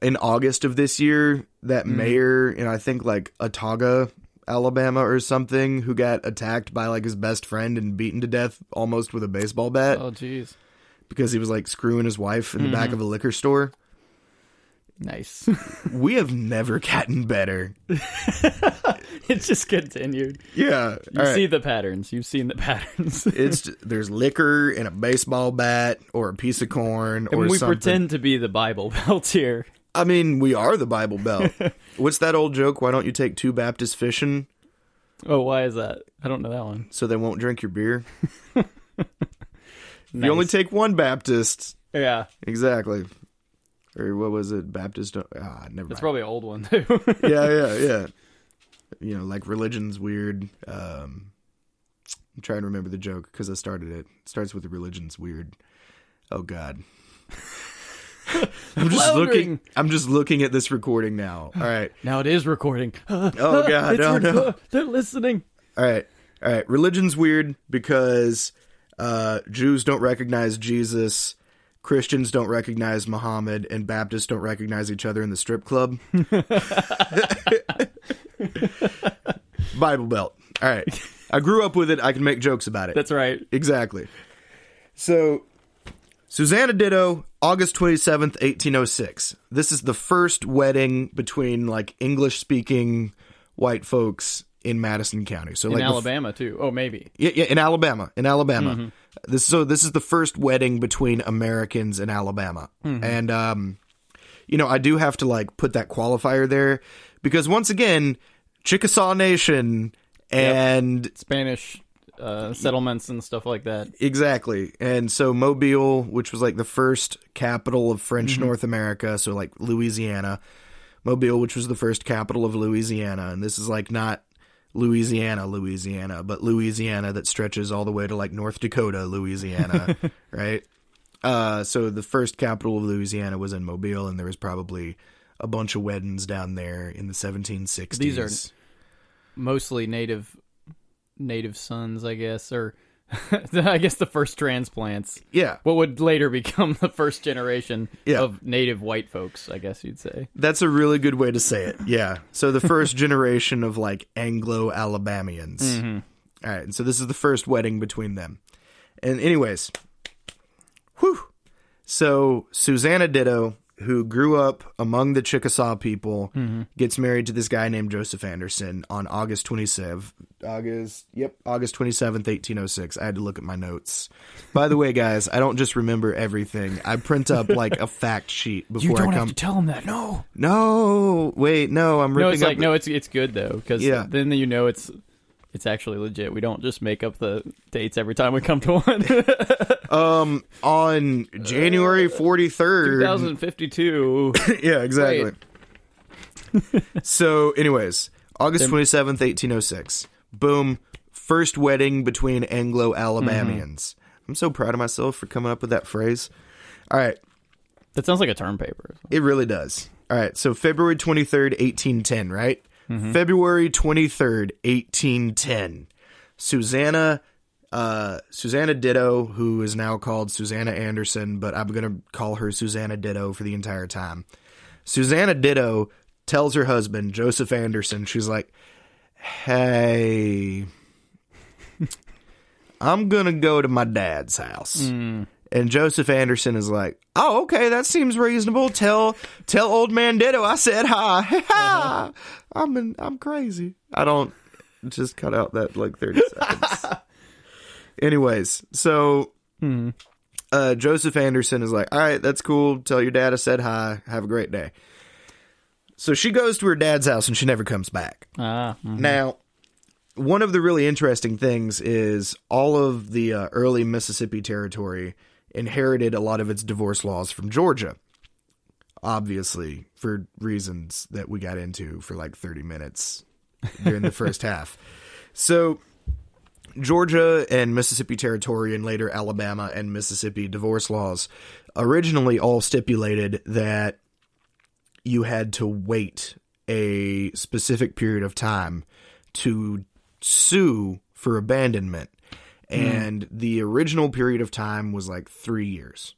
In August of this year, that Mm-hmm. mayor and I think like Otaga, Alabama or something, who got attacked by like his best friend and beaten to death almost with a baseball bat Oh jeez. because he was like screwing his wife in the Mm-hmm. back of a liquor store. Nice. We have never gotten better. it just continued. Yeah, You right. see the patterns. You've seen the patterns. it's there's liquor and a baseball bat or a piece of corn or and we something. pretend to be the Bible Belt here. I mean, we are the Bible Belt. What's that old joke? Why don't you take two Baptists fishing Oh, why is that? I don't know that one. so they won't drink your beer? You only take one Baptist. Yeah, Exactly. Or what was it? Baptist? Ah, never that's mind. probably an old one too. yeah, yeah, yeah. You know, like religion's weird. Um, I'm trying to remember the joke because I started it. It starts with the religion's weird. Oh God. I'm just Floundering. looking. I'm just looking at this recording now. All right. now it is recording. Oh God. Oh no. They're listening. All right. All right. Religion's weird because uh, Jews don't recognize Jesus, Christians don't recognize Muhammad, and Baptists don't recognize each other in the strip club. Bible Belt. All right. I grew up with it. I can make jokes about it. That's right. Exactly. So, Susanna Ditto, August 27th, 1806. This is the first wedding between like English speaking white folks in Madison County. So, In like the f- Alabama too. Oh, maybe. yeah, yeah, in Alabama. In Alabama. Mm-hmm. This so this is the first wedding between Americans in Alabama. Mm-hmm. And um you know, I do have to like put that qualifier there because once again, Chickasaw Nation and Spanish uh, settlements and stuff like that. exactly. And so Mobile, which was like the first capital of French Mm-hmm. North America, so like Louisiana. Mobile, which was the first capital of Louisiana, and this is like not Louisiana, Louisiana, but Louisiana that stretches all the way to like North Dakota, Louisiana, right? Uh, so the first capital of Louisiana was in Mobile, and there was probably a bunch of weddings down there in the 1760s. These are- Mostly native, native sons, I guess, or I guess the first transplants. yeah, What would later become the first generation Yeah. of native white folks, I guess you'd say. that's a really good way to say it. Yeah. So the first generation of like Anglo Alabamians. Mm-hmm. All right, and so this is the first wedding between them. And anyways, whew. So Susanna Ditto, who grew up among the Chickasaw people, mm-hmm. gets married to this guy named Joseph Anderson on August 27th. August, yep, August 27th, 1806. I had to look at my notes. By the way, guys, I don't just remember everything. I print up like a fact sheet before You don't I have come. to tell them that. No. no, wait, no, I'm ripping No, it's up like no, it's it's good though because Yeah. then you know it's it's actually legit. We don't just make up the dates every time we come to one. um on January 43rd. 2052. yeah, exactly. so, anyways, August twenty seventh, eighteen oh six. Boom. First wedding between Anglo Alabamians. I'm so proud of myself for coming up with that phrase. All right. That sounds like a term paper. It really does. All right. So February 23rd, 1810, right? February 23rd, 1810. Susanna uh, Susanna Ditto, who is now called Susanna Anderson, but I'm going to call her Susanna Ditto for the entire time. Susanna Ditto tells her husband, Joseph Anderson, she's like, Hey, I'm going to go to my dad's house. And Joseph Anderson is like, "Oh, okay, that seems reasonable. Tell tell old man Ditto I said hi. I'm in, I'm crazy. I don't just cut out that like 30 seconds. Anyways, so uh, Joseph Anderson is like, "All right, that's cool. Tell your dad I said hi. Have a great day." So she goes to her dad's house and she never comes back. Ah, mm. Now, one of the really interesting things is all of the uh, early Mississippi territory inherited a lot of its divorce laws from Georgia. Obviously, for reasons that we got into for like 30 minutes during the first half. So, Georgia and Mississippi Territory and later Alabama and Mississippi divorce laws originally all stipulated that you had to wait a specific period of time to sue for abandonment. Hmm. And the original period of time was like three years.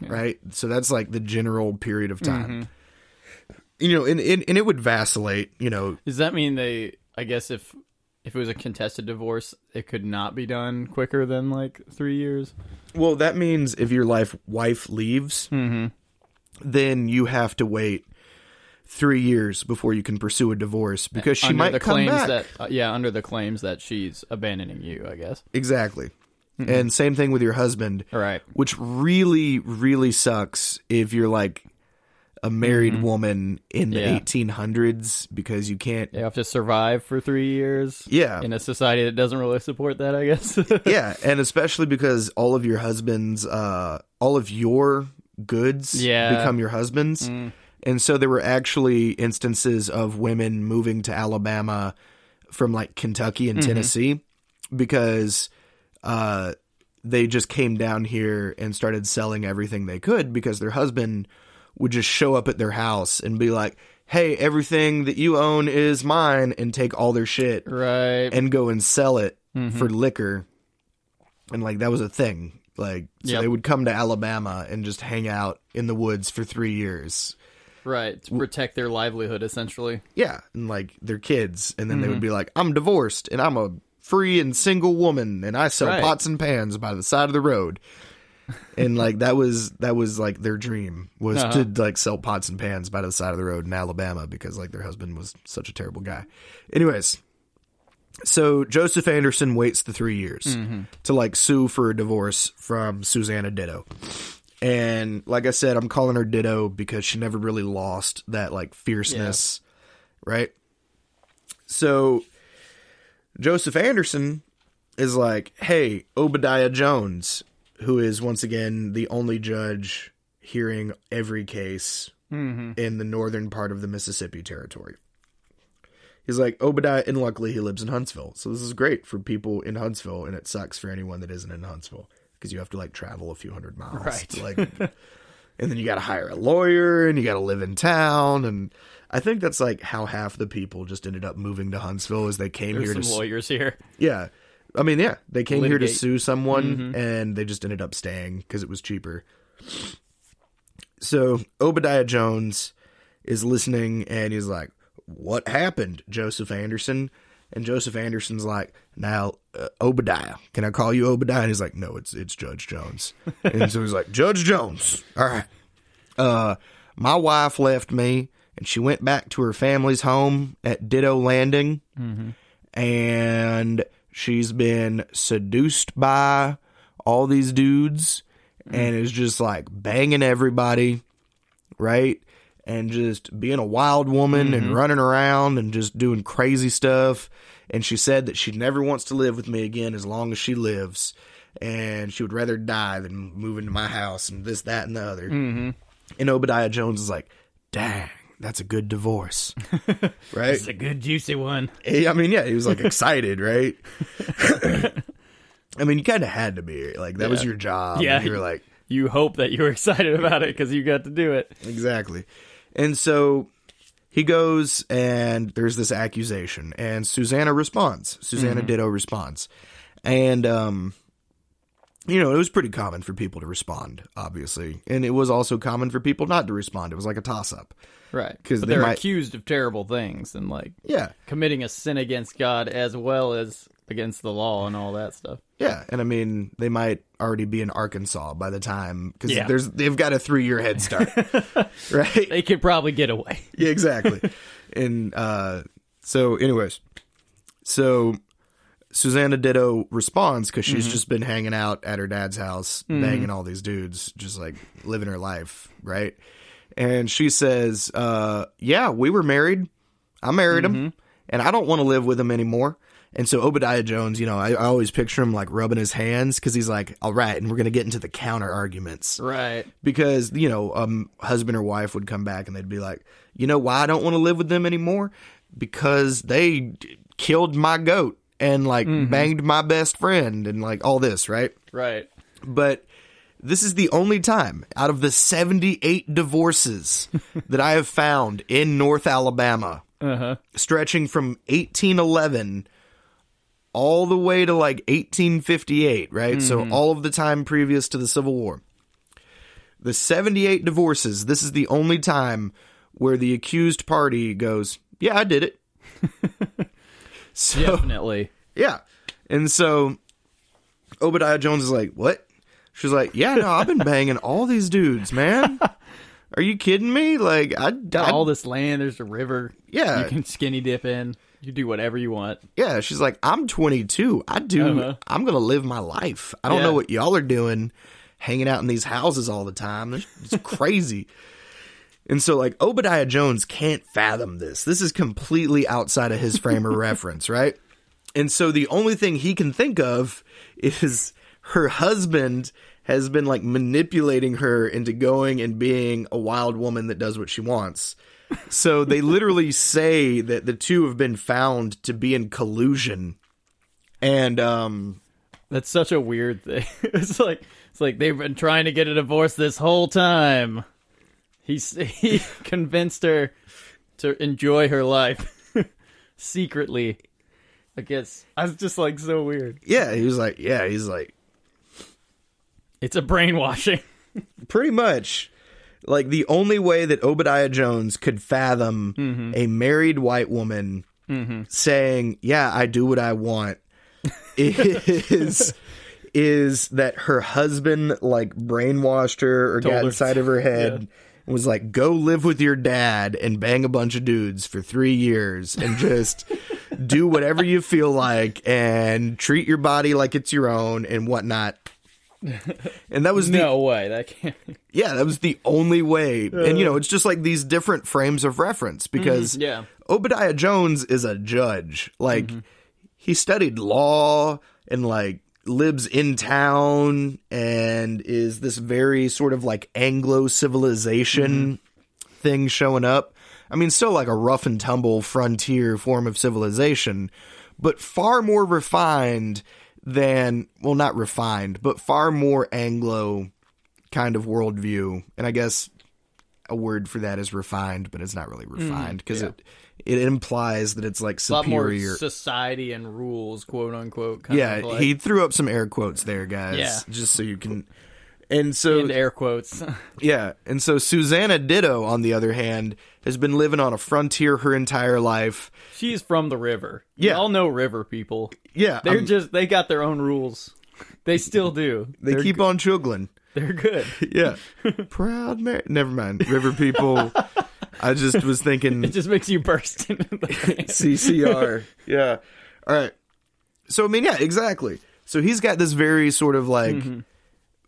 Right? So that's like the general period of time. Mm-hmm. You know, and, and, and it would vacillate, you know, Does that mean they? I guess if if it was a contested divorce, it could not be done quicker than like three years. Well, that means if your life wife leaves, mm-hmm. then you have to wait three years before you can pursue a divorce because she under might the come claims back. that uh, yeah, under the claims that she's abandoning you. I guess. exactly. And same thing with your husband, Right. which really, really sucks if you're like a married woman in the Yeah. 1800s because you can't. You have to survive for three years. Yeah. In a society that doesn't really support that, I guess. Yeah, and especially because all of your husband's, uh, all of your goods Yeah. become your husband's. And so there were actually instances of women moving to Alabama from like Kentucky and Tennessee because uh, they just came down here and started selling everything they could because their husband would just show up at their house and be like, hey, everything that you own is mine, and take all their shit right. and go and sell it for liquor. And like that was a thing. Like so Yep. they would come to Alabama and just hang out in the woods for 3 years. Right. To protect their livelihood, essentially. Yeah, and like their kids and then they would be like I'm divorced and I'm a free and single woman and I sell Right. pots and pans by the side of the road. and like that was that was like their dream was Uh-huh. to like sell pots and pans by the side of the road in Alabama because like their husband was such a terrible guy. Anyways, so Joseph Anderson waits the three years to like sue for a divorce from Susanna Ditto. And like I said, I'm calling her Ditto because she never really lost that like fierceness, right? So Joseph Anderson is like, hey, Obadiah Jones, who is once again the only judge hearing every case mm-hmm. in the northern part of the Mississippi Territory. He's like, Obadiah, and luckily he lives in Huntsville. So this is great for people in Huntsville, and it sucks for anyone that isn't in Huntsville because you have to like travel a few hundred miles. Right. like, and then you got to hire a lawyer, and you got to live in town, and I think that's like how half the people just ended up moving to Huntsville as they came There's here to some lawyers here. yeah. I mean, yeah, they came here to sue someone mm-hmm. and they just ended up staying because it was cheaper. So Obadiah Jones is listening and he's like, What happened, Joseph Anderson? And Joseph Anderson's like, Now, uh, Obadiah, can I call you Obadiah? And he's like, No, it's it's Judge Jones. and so he's like, Judge Jones, all right. Uh, my wife left me and she went back to her family's home at Ditto Landing and she's been seduced by all these dudes and is just like banging everybody, right? And just being a wild woman and mm-hmm. running around and just doing crazy stuff. And she said that she never wants to live with me again as long as she lives. And she would rather die than move into my house and this, that, and the other. Mm-hmm. And Obadiah Jones is like, dang, that's a good divorce, right? It's a good juicy one. I mean, yeah, he was like excited, right? I mean, you kind of had to be like that was your job. Yeah. you were like You hope that you were excited about it because you got to do it. exactly, and so he goes and there's this accusation, and Susanna responds. Susanna Ditto responds, and um, you know, it was pretty common for people to respond, obviously, and it was also common for people not to respond. It was like a toss up. right? Because they they're might- accused of terrible things and like Yeah, committing a sin against God as well as against the law and all that stuff. Yeah, and I mean they might already be in Arkansas by the time because Yeah. there's they've got a three year head start, right? They could probably get away. yeah, exactly. and uh, so, anyways, so Susanna Ditto responds because she's just been hanging out at her dad's house, banging all these dudes, just like living her life, right? And she says, uh, "Yeah, we were married. I married him, and I don't want to live with him anymore." And so Obadiah Jones, you know, I, I always picture him like rubbing his hands because he's like, "All right," and we're gonna get into the counter arguments Right. because you know um husband or wife would come back and they'd be like you know why i don't want to live with them anymore because they d- killed my goat and like banged my best friend and like all this right Right. but this is the only time out of the 78 divorces that i have found in north alabama Uh-huh. stretching from 1811 all the way to like 1858, right? So mm-hmm. all of the time previous to the Civil War. The 78 divorces, this is the only time where the accused party goes, "Yeah, I did it." so Definitely. yeah. And so Obadiah Jones is like, "What?" She's like, "Yeah, no, I've been banging all these dudes, man. Are you kidding me? Like, I, Got I all this land, there's a river. Yeah. You can skinny dip in. You do whatever you want. Yeah, she's like, I'm 22. I do. Uh-huh. I'm gonna live my life. I don't Yeah. know what y'all are doing, hanging out in these houses all the time. It's it's crazy. And so, like, Obadiah Jones can't fathom this. This is completely outside of his frame of reference, right? And so, the only thing he can think of is her husband has been like manipulating her into going and being a wild woman that does what she wants. So they literally say that the two have been found to be in collusion. And um That's such a weird thing. it's like it's like they've been trying to get a divorce this whole time. He's he convinced her to enjoy her life secretly. I guess I was just like so weird. yeah, he was like, yeah, he's like It's a brainwashing. pretty much like the only way that Obadiah Jones could fathom Mm-hmm. a married white woman saying, "Yeah, I do what I want," is is that her husband like brainwashed her or Told got her- inside of her head. and Was like, go live with your dad and bang a bunch of dudes for three years and just do whatever you feel like and treat your body like it's your own and whatnot. And that was the No way. That can't. Yeah, that was the only way. and you know, it's just like these different frames of reference because Mm-hmm. yeah. Obadiah Jones is a judge. Like Mm-hmm. he studied law and like lives in town and is this very sort of like Anglo civilization Mm-hmm. thing showing up. I mean, still like a rough and tumble frontier form of civilization, but far more refined than, well, not refined, but far more Anglo kind of worldview. And I guess a word for that is refined, but it's not really refined because Mm, yeah. it, it implies that it's like A lot more superior. society and rules, quote unquote. Kind yeah, of like, he threw up some air quotes there, guys. Yeah. Just so you can. And so, in air quotes. yeah. And so Susanna Ditto, on the other hand, has been living on a frontier her entire life. She's from the river. Yeah. Y'all know river people. Yeah. They're um, just they got their own rules. They still do. they They're keep on chuggling. They're good. Yeah. Proud Mary. Never mind. River people. I just was thinking. It just makes you burst into the CCR. yeah. All right. So I mean, yeah, exactly. So he's got this very sort of like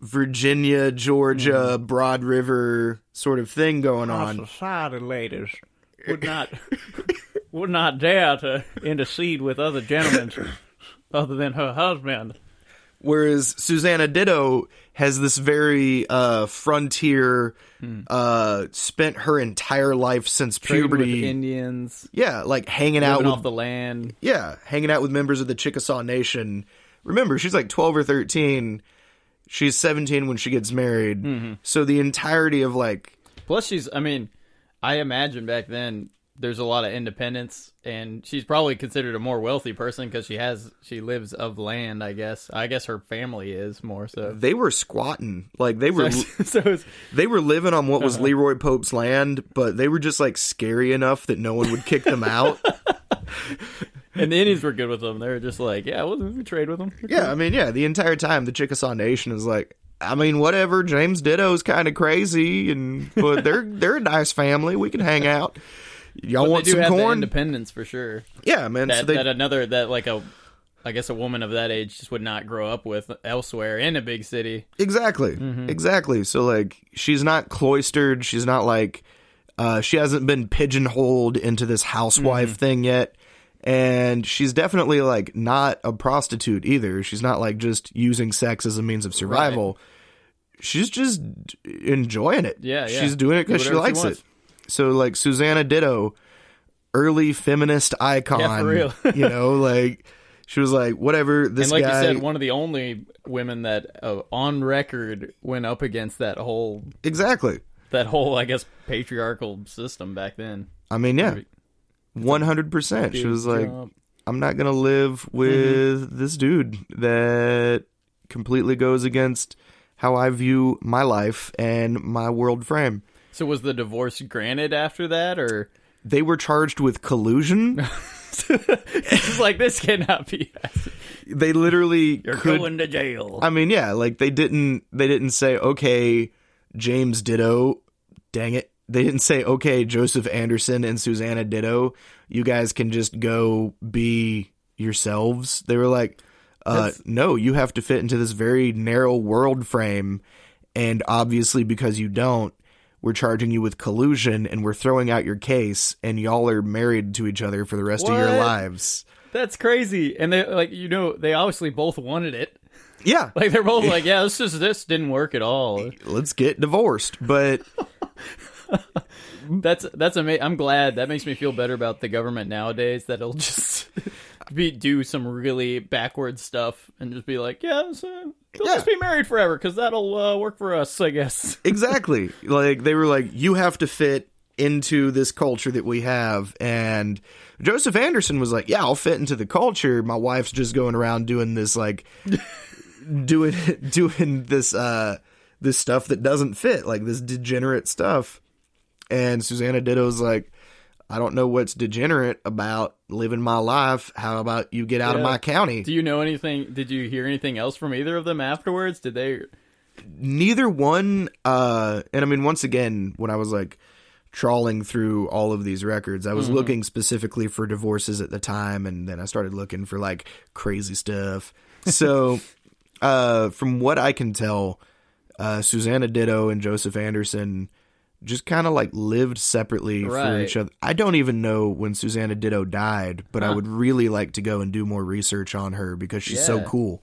Virginia, Georgia, Broad River sort of thing going on. society ladies would not would not dare to intercede with other gentlemen other than her husband. Whereas Susanna Ditto has this very uh, frontier, uh, spent her entire life since Trading with puberty. Indians, yeah, like hanging out with off the land. yeah, hanging out with members of the Chickasaw Nation. Remember, she's like 12 or 13. She's 17 when she gets married. Mm-hmm. So the entirety of like Plus, she's. I mean, I imagine back then there's a lot of independence, and she's probably considered a more wealthy person because she has she lives of land. I guess. I guess her family is more so. they were squatting, like they were so they were living on what was Uh-huh. Leroy Pope's land, but they were just like scary enough that no one would kick them out. and the Indians were good with them. They were just like, yeah, we'll, we trade with them. yeah, I mean, yeah, the entire time the Chickasaw Nation is like I mean, whatever. James Ditto's kind of crazy, and but they're they're a nice family. We can hang out. Y'all But want some corn? independence for sure. Yeah, man. That, so they, that another that like a, I guess a woman of that age just would not grow up with elsewhere in a big city. Exactly. Mm-hmm. Exactly. So like she's not cloistered, she's not like uh she hasn't been pigeonholed into this housewife Mm-hmm. thing yet and she's definitely like not a prostitute either. She's not like just using sex as a means of survival. Right. She's just enjoying it. Yeah, yeah. she's doing it because she likes she it. So like Susanna Ditto, early feminist icon. Yeah, for real. you know, like she was like, whatever. This and like guy... you said, one of the only women that uh, on record went up against that whole exactly that whole I guess patriarchal system back then. I mean, yeah. Maybe 100%. She was like. I'm not going to live mm-hmm. with mm-hmm. this dude that completely goes against how I view my life and my world frame. So was the divorce granted after that or they were charged with collusion? it's like this cannot be. They literally You're could, going to jail. I mean, yeah, like they didn't they didn't say, "Okay, James Ditto, dang it, they didn't say, okay, Joseph Anderson and Susanna Ditto, you guys can just go be yourselves. They were like, uh, no, you have to fit into this very narrow world frame. And obviously, because you don't, we're charging you with collusion and we're throwing out your case, and y'all are married to each other for the rest of your lives. That's crazy. And they like you know they obviously both wanted it. Yeah. Like they're both like, yeah, this just this didn't work at all. Let's get divorced. But That's that's amazing. I'm glad that makes me feel better about the government nowadays. That it'll just be do some really backward stuff and just be like, yeah, so they'll Yeah. just be married forever because that'll uh, work for us, I guess. exactly like they were like you have to fit into this culture that we have and joseph anderson was like yeah i'll fit into the culture my wife's just going around doing this like doing doing this uh this stuff that doesn't fit like this degenerate stuff and susanna ditto's like i don't know what's degenerate about living my life how about you get out of my county Do you know anything? Did you hear anything else from either of them afterwards? Did they? neither one uh and i mean once again when i was like trawling through all of these records i was looking specifically for divorces at the time and then i started looking for like crazy stuff so uh from what i can tell uh susanna ditto and joseph anderson just kind of like lived separately for each other i don't even know when susanna ditto died but i would really like to go and do more research on her because she's so cool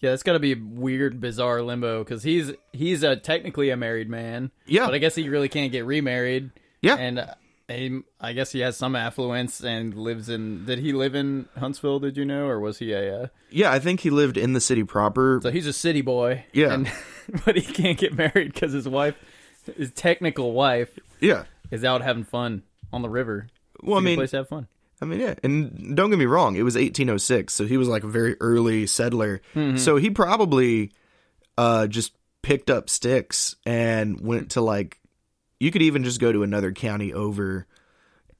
Yeah, that's got to be weird, bizarre limbo because he's he's a technically a married man. Yeah. but I guess he really can't get remarried. Yeah. and uh, he, I guess he has some affluence and lives in. Did he live in Huntsville? Did you know, or was he a? Uh, yeah i think he lived in the city proper so he's a city boy. Yeah. and, but he can't get married because his wife, his technical wife, yeah is out having fun on the river. Well, I It's a good mean- place to have fun. I mean, yeah, and don't get me wrong, it was 1806, so he was like a very early settler. So he probably uh, just picked up sticks and went to like, you could even just go to another county over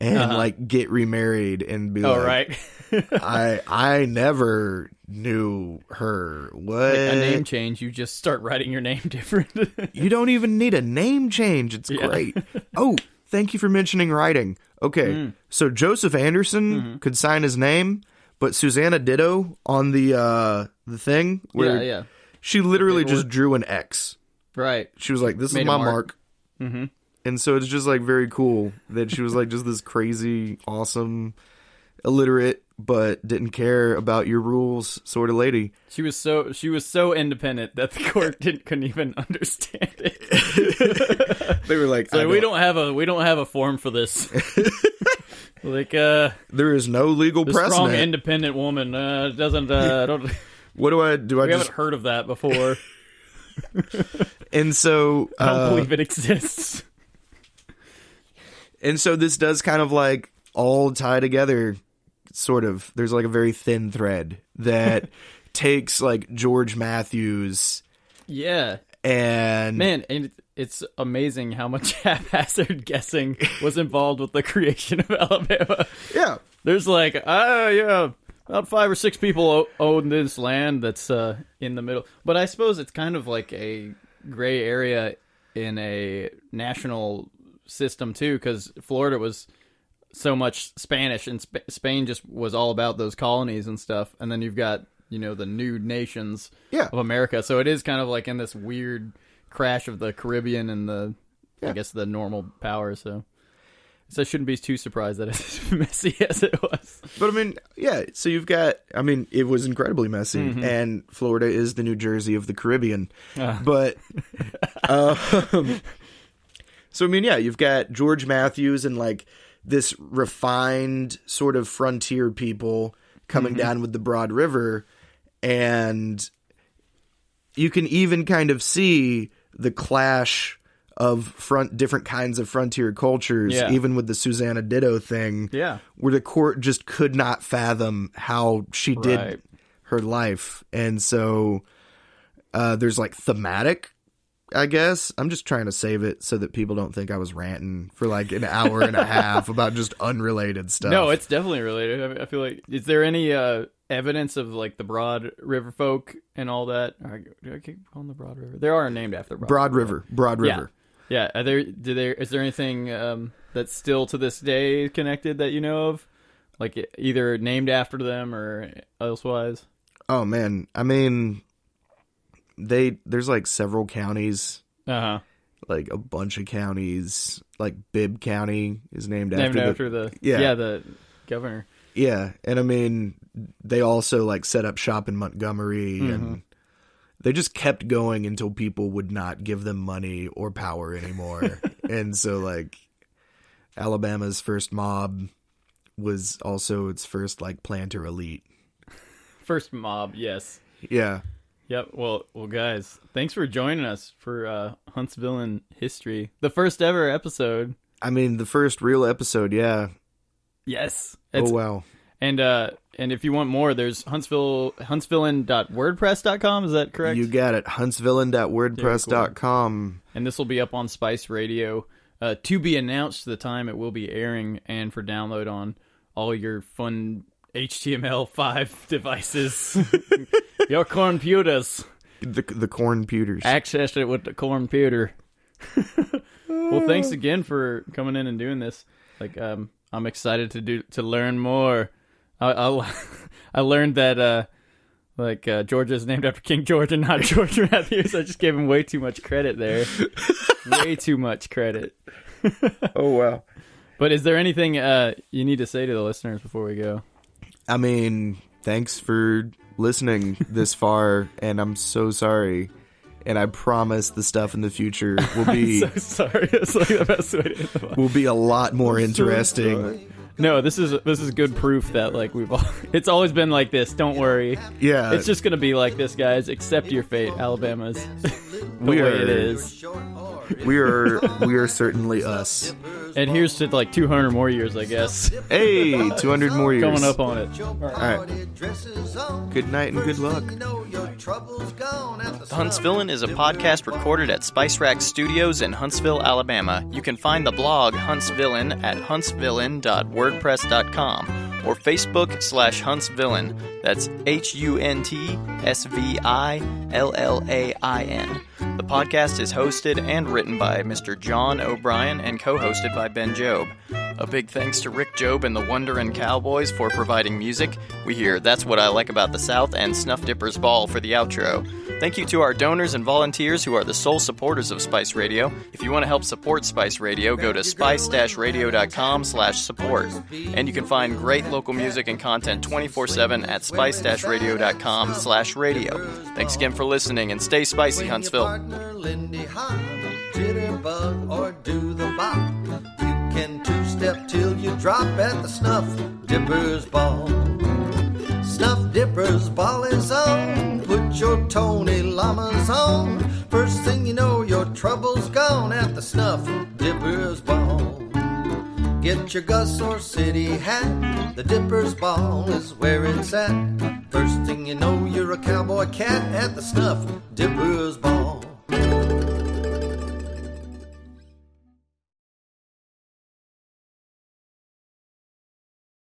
and Uh-huh. like get remarried and be Oh like, right, I I never knew her. What? a name change. You just start writing your name different. You don't even need a name change. It's great. oh, thank you for mentioning writing. Okay, Mm. so Joseph Anderson Mm-hmm. could sign his name, but Susanna Ditto on the uh the thing where yeah, yeah, she literally just drew an X. right. She was like, "This Made is my mark. mark." Mm-hmm. And so it's just like very cool that she was like just this crazy, awesome, illiterate but didn't care about your rules, sort of lady. She was so she was so independent that the court didn't couldn't even understand it. They were like, So we don't- don't have a we don't have a form for this. like uh, There is no legal strong precedent. independent woman uh, doesn't. Uh, I don't. what do I do? I We just haven't heard of that before. and so I don't uh, believe it exists. And so this does kind of like all tie together sort of there's like a very thin thread that takes like george mathews Yeah, and man, and it's amazing how much haphazard guessing was involved with the creation of Alabama. yeah There's like, ah, yeah, about five or six people o- own this land that's uh, in the middle. But I suppose it's kind of like a gray area in a national system too, because Florida was so much Spanish, and Sp- Spain just was all about those colonies and stuff. And then you've got you know the new nations Yeah. of America, so it is kind of like in this weird crash of the Caribbean and the, I guess the normal power. So. So I shouldn't be too surprised that it's as messy as it was. but i mean yeah so you've got i mean it was incredibly messy Mm-hmm. and florida is the new jersey of the caribbean Ah. but um, so i mean yeah you've got george mathews and like this refined sort of frontier people coming Mm-hmm. down with the broad river and you can even kind of see the clash of front different kinds of frontier cultures Yeah. even with the susanna ditto thing Yeah. where the court just could not fathom how she did Right. her life and so uh, there's like thematic i guess i'm just trying to save it so that people don't think i was ranting for like an hour and a half about just unrelated stuff No, it's definitely related. I, I feel like is there any uh, evidence of like the Broad River folk and all that? Do I keep calling the Broad River? They are named after Broad, broad river broad river Yeah. yeah. Are there? Do there? Is there anything um, that's still to this day connected that you know of? Like either named after them or elsewise? oh man i mean they there's like several counties Uh huh. like a bunch of counties like bibb county is named, Named after, the, the yeah. yeah the governor. Yeah, and I mean, they also like set up shop in Montgomery, Mm-hmm. and they just kept going until people would not give them money or power anymore. and so, like, Alabama's first mob was also its first like planter elite. First mob. Yes. Yeah, Yep. Well, well, guys, thanks for joining us for uh, Huntsville in history, the first ever episode. I mean, the first real episode. Yeah. Yes. oh wow. And uh, and if you want more, there's Huntsville huntsvillain.wordpress.com. Is that correct? You got it. Huntsvillain.wordpress.com. and this will be up on Spice Radio uh, to be announced the time it will be airing and for download on all your fun HTML5 devices, your computers. The the corn pewters. Accessed it with the computer. well, thanks again for coming in and doing this. Like, um, I'm excited to do to learn more. I I, I learned that uh, like uh, Georgia is named after King George and not George Mathews. I just gave him way too much credit there. way too much credit. oh wow. But is there anything uh, you need to say to the listeners before we go? I mean, thanks for listening this far, and I'm so sorry. And I promise the stuff in the future will be So sorry. It's like the best way to end the will be a lot more interesting. No, this is this is good proof that like we've all it's always been like this. Don't worry. Yeah, It's just gonna be like this, guys. Accept your fate. Alabama's We are- it is. we are we are certainly us. And here's to like 200 more years, I guess, Hey, 200 more years coming up on it. All right. Good night and good luck. The Huntsvillain is a podcast recorded at Spice Rack Studios in Huntsville, Alabama. You can find the blog Huntsvillain at huntsvillain.wordpress.com or Facebook slash Huntsvillain. That's H U N T S V I L L A I N. The podcast is hosted and written by Mr. John O'Brien and co hosted by Ben Job. A big thanks to Rick Job and the Wonderin' Cowboys for providing music. We hear That's What I Like About the South and Snuff Dipper's Ball for the outro. Thank you to our donors and volunteers who are the sole supporters of Spice Radio. If you want to help support Spice Radio, go to spice-radio.com slash support. And you can find great local music and content 24-7 at spice-radio.com slash radio. Thanks again for listening, and stay spicy, Huntsville. Snuff Dipper's Ball is on. Put your Tony Lamas on. First thing you know, your trouble's gone at the Snuff Dipper's Ball. Get your Gus or City hat. The Dipper's Ball is where it's at. First thing you know, you're a cowboy cat at the Snuff Dipper's Ball.